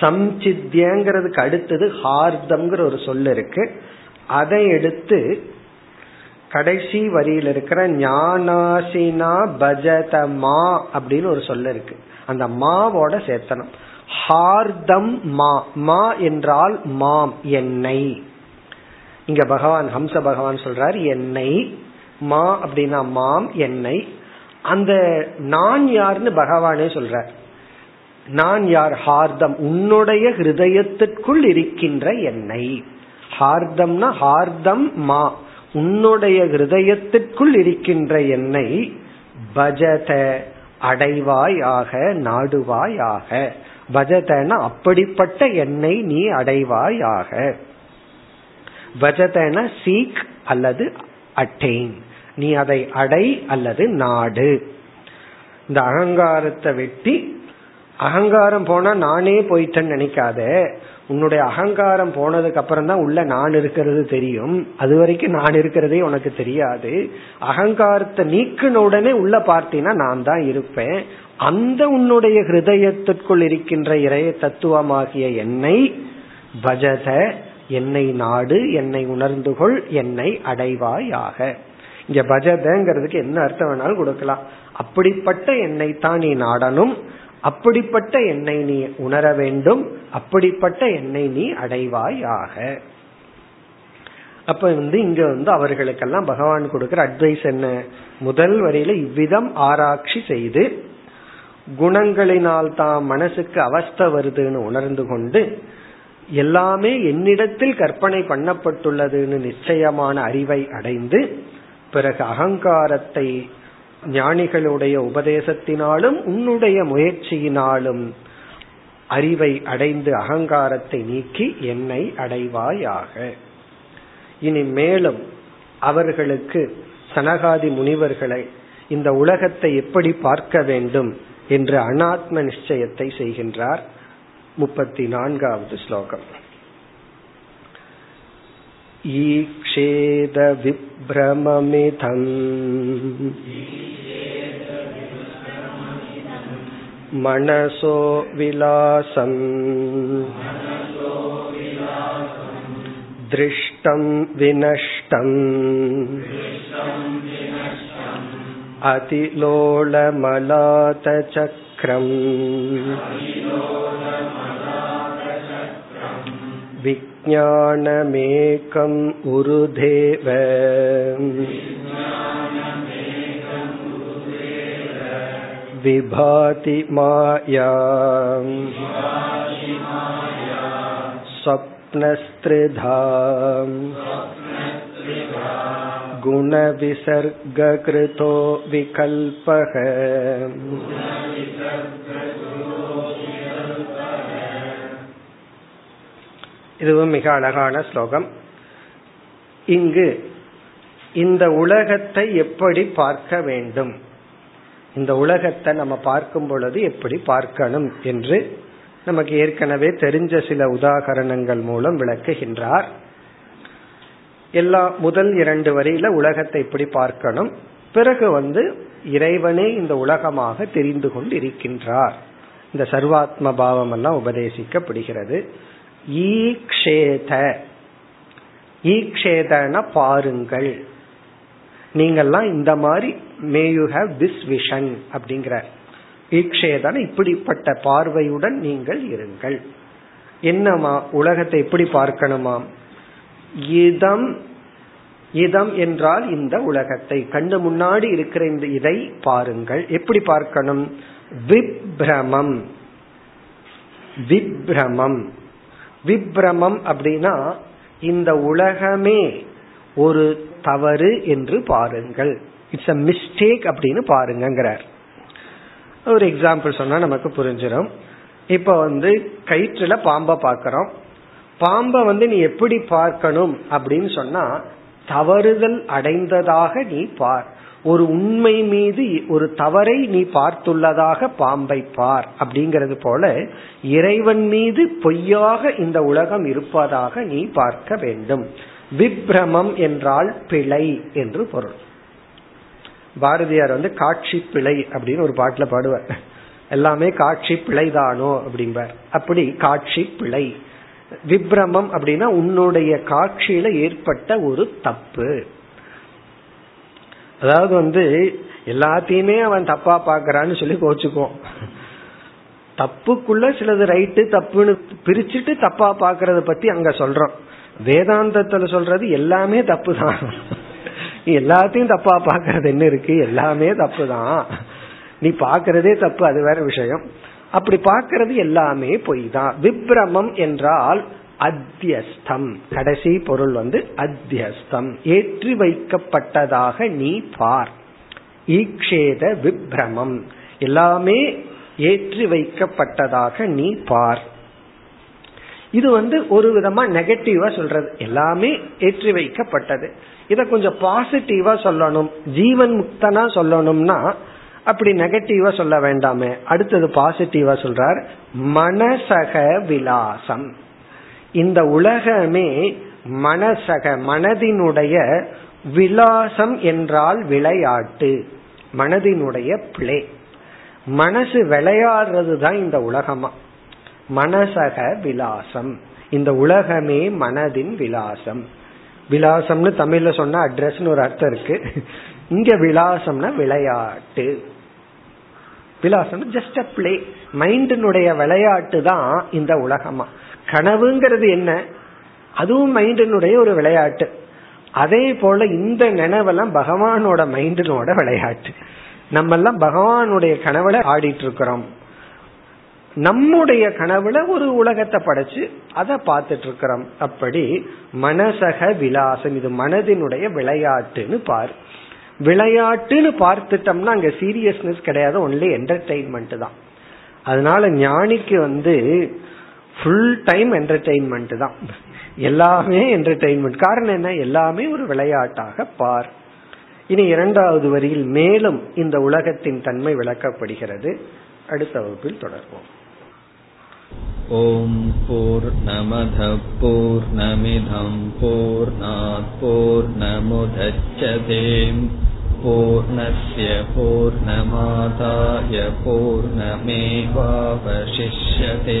சம்சித்தியங்கிறதுக்கு அடுத்தது ஹார்தம்ங்கிற ஒரு சொல் இருக்கு. அதை எடுத்து கடைசி வரியில் இருக்கிற ஞானாசினா பஜத மா அப்படின்னு ஒரு சொல்ல இருக்கு. அந்த மாவோட சேர்த்தனம். ஹார்தம் மா. மா என்றால் மாம் என்னை. இங்க பகவான் ஹம்ச பகவான் சொல்றார் என்னை. மா அப்படின்னா மாம் என்னை. அந்த நான் யாருன்னு பகவானே சொல்றார். நான் யார்? ஹார்தம். உன்னுடைய ஹிருதயத்திற்குள் இருக்கின்ற என்னை. ஹார்தம்னா ஹார்தம் மா. உன்னுடைய ஹிருதயத்திற்குள் இருக்கின்ற என்னை பஜத அடைவாயாக நாடுவாயாக பஜதன அப்படிப்பட்ட என்னை நீ அடைவாயாக பஜதன சீக் அல்லது அட்டெயின். நீ அதை அடை அல்லது நாடு. இந்த அகங்காரத்தை வெட்டி அகங்காரம் போனா நானே போயிட்டேன்னு நினைக்காத. உன்னுடைய அகங்காரம் போனதுக்கு அப்புறம் தான் உள்ள நான் இருக்கிறது தெரியும். அது வரைக்கும் நான் இருக்கிறதே உனக்கு தெரியாது. அகங்காரத்தை நீக்கின உடனே உள்ள பார்த்தீங்கன்னா நான் தான் இருப்பேன். அந்த உன்னுடைய ஹிருதயத்திற்குள் இருக்கின்ற இறைய தத்துவமாகிய என்னை பஜத என்னை நாடு என்னை உணர்ந்து கொள் என்னை அடைவாயாக. இங்க பஜதங்கிறதுக்கு என்ன அர்த்தம் வேணாலும் கொடுக்கலாம். அப்படிப்பட்ட என்னை தான் நீ நாடனும் அப்படிப்பட்ட என்னை நீ உணர வேண்டும் அப்படிப்பட்ட என்னை நீ அடைவாயாக. அப்ப வந்து இங்க வந்து அவர்களுக்கெல்லாம் பகவான் கொடுக்கிற அட்வைஸ் என்ன? முதல் வரியில இவ்விதம் ஆராய்ச்சி செய்து குணங்களினால் தான் மனசுக்கு அவஸ்தை வருதுன்னு உணர்ந்து கொண்டு எல்லாமே என்னிடத்தில் கற்பனை பண்ணப்பட்டுள்ளதுன்னு நிச்சயமான அறிவை அடைந்து பிறகு அகங்காரத்தை ஞானிகளுடைய உபதேசத்தினாலும் உன்னுடைய முயற்சியினாலும் அறிவை அடைந்து அகங்காரத்தை நீக்கி என்னை அடைவாயாக. இனி மேலும் அவர்களுக்கு சனகாதி முனிவர்களை இந்த உலகத்தை எப்படி பார்க்க வேண்டும் என்று அனாத்ம நிச்சயத்தை செய்கின்றார் முப்பத்தி நான்காவது ஸ்லோகம். ईक्षेद विभ्रममिथम् मनसो विलासम् दृष्टं विनष्टम् अतिलोलमलातचक्रम् विज्ञानमेकम् उरुदेव विभाति माया स्वप्नस्त्रिधा गुणविसर्गकृतो विकल्पः இதுவும் மிக அழகான ஸ்லோகம். இங்கு இந்த உலகத்தை எப்படி பார்க்க வேண்டும்? இந்த உலகத்தை நம்ம பார்க்கும் பொழுது எப்படி பார்க்கணும் என்று நமக்கு ஏற்கனவே தெரிஞ்ச சில உதாகரணங்கள் மூலம் விளக்குகின்றார். எல்லா முதல் இரண்டு வரியில உலகத்தை எப்படி பார்க்கணும்? பிறகு வந்து இறைவனே இந்த உலகமாக தெரிந்து கொண்டு இருக்கின்றார் இந்த சர்வாத்ம பாவம் எல்லாம் உபதேசிக்கப்படுகிறது. ஈக்ஷேத. ஈக்ஷேதன பாருங்கள். நீங்கள்லாம் இந்த மாதிரி may you have this vision அப்படிங்கிற. ஈக்ஷேதன இப்படிப்பட்ட பார்வையுடன் நீங்கள் இருங்கள். என்னமா உலகத்தை எப்படி பார்க்கணுமாம் இதம் இதம் என்றால் இந்த உலகத்தை. கண்டு முன்னாடி இருக்கிற இந்த இதை பாருங்கள். எப்படி பார்க்கணும்? விப்ரமம். விப்ரமம். விப்ரமம் அப்படின்னா இந்த உலகமே ஒரு தவறு என்று பாருங்கள். இட்ஸ் அ மிஸ்டேக் அப்படின்னு பாருங்கிறார் ஒரு எக்ஸாம்பிள் சொன்னா நமக்கு புரிஞ்சிடும் இப்ப வந்து கயிற்றுல பாம்பை பார்க்கிறோம். பாம்பை வந்து நீ எப்படி பார்க்கணும் அப்படின்னு சொன்னா தவறுதல் அடைந்ததாக நீ பார். ஒரு உண்மை மீது ஒரு தவறை நீ பார்த்துள்ளதாக பாம்பை பார் அப்படிங்கிறது போல இறைவன் மீது பொய்யாக இந்த உலகம் இருப்பதாக நீ பார்க்க வேண்டும். விப்ரமம் என்றால் பிழை என்று பொருள். பாரதியார் வந்து காட்சி பிழை அப்படின்னு ஒரு பாட்டுல பாடுவார். எல்லாமே காட்சி பிழைதானோ அப்படிம்பார். அப்படி காட்சி பிழை. விப்ரமம் அப்படின்னா உன்னுடைய காட்சியில ஏற்பட்ட ஒரு தப்பு. அதாவது வந்து எல்லாத்தையுமே அவன் தப்பா பாக்குறான்னு சொல்லி கோச்சுக்குவோம். தப்புக்குள்ள சிலது ரைட்டு தப்புன்னு பிரிச்சுட்டு தப்பா பாக்குறத பத்தி அங்க சொல்றோம். வேதாந்தத்துல சொல்றது எல்லாமே தப்பு தான் எல்லாத்தையும் தப்பா பாக்குறது என்ன இருக்கு? எல்லாமே தப்பு தான் நீ பாக்குறதே தப்பு அது வேற விஷயம். அப்படி பாக்குறது எல்லாமே பொய் தான் விப்ரமம் என்றால் அத்தியஸ்தம். கடைசி பொருள் வந்து அத்தியஸ்தம். ஏற்றி வைக்கப்பட்டதாக நீ பார். ஈக்ஷேத விப்ரமம். எல்லாமே ஏற்றி வைக்கப்பட்டதாக நீ பார். இது வந்து ஒரு விதமா நெகட்டிவா சொல்றது. எல்லாமே ஏற்றி வைக்கப்பட்டது. இத கொஞ்சம் பாசிட்டிவா சொல்லணும். ஜீவன் முக்தனா சொல்லணும்னா அப்படி நெகட்டிவா சொல்ல வேண்டாமே. அடுத்தது பாசிட்டிவா சொல்றார் மனசக விலாசம். இந்த உலகமே மனசக மனதினுடைய விலாசம் என்றால் விளையாட்டு. மனதினுடைய பிளே. மனசு விளையாடுறது தான் இந்த உலகமா? மனசக விலாசம். இந்த உலகமே மனதின் விலாசம். விலாசம்னு தமிழ்ல சொன்னா அட்ரஸ்னு ஒரு அர்த்தம் இருக்கு. இங்க விலாசம்னா விளையாட்டு. விலாசம் ஜஸ்ட் அ பிளே மைண்டினுடைய விளையாட்டு தான் இந்த உலகமா? கனவுங்கிறது என்ன? அதுவும் மைண்டினுடைய ஒரு விளையாட்டு. அதே போல இந்த நினைவெல்லாம் பகவானோட மைண்டினோட விளையாட்டு. நம்ம எல்லாம் பகவானுடைய கனவுல ஆடிட்டு இருக்கிறோம் நம்முடைய கனவுல ஒரு உலகத்தை படைச்சு அதை பார்த்துட்டு இருக்கிறோம் அப்படி மனசக விலாசம் இது மனதினுடைய விளையாட்டுன்னு பார். விளையாட்டுன்னு பார்த்துட்டோம்னா அங்க சீரியஸ்னஸ் கிடையாது ஒன்லி என்டர்டைன்மெண்ட் தான். அதனால ஞானிக்கு வந்து ஃபுல் டைம் என்டர்டைன்மெண்ட் தான். எல்லாமே என்டர்டைன்மெண்ட் காரணம் என்ன? எல்லாமே ஒரு விளையாட்டாக பார். இனி இரண்டாவது வரியில் மேலும் இந்த உலகத்தின் தன்மை விளக்கப்படுகிறது. அடுத்த வகுப்பில் தொடர்போம் ॐ पूर्नमिधम्पूर्णात्पूर्नमुधच्छते पूर्णस्य पूर्णमादाय पूर्णमेवावशिष्यते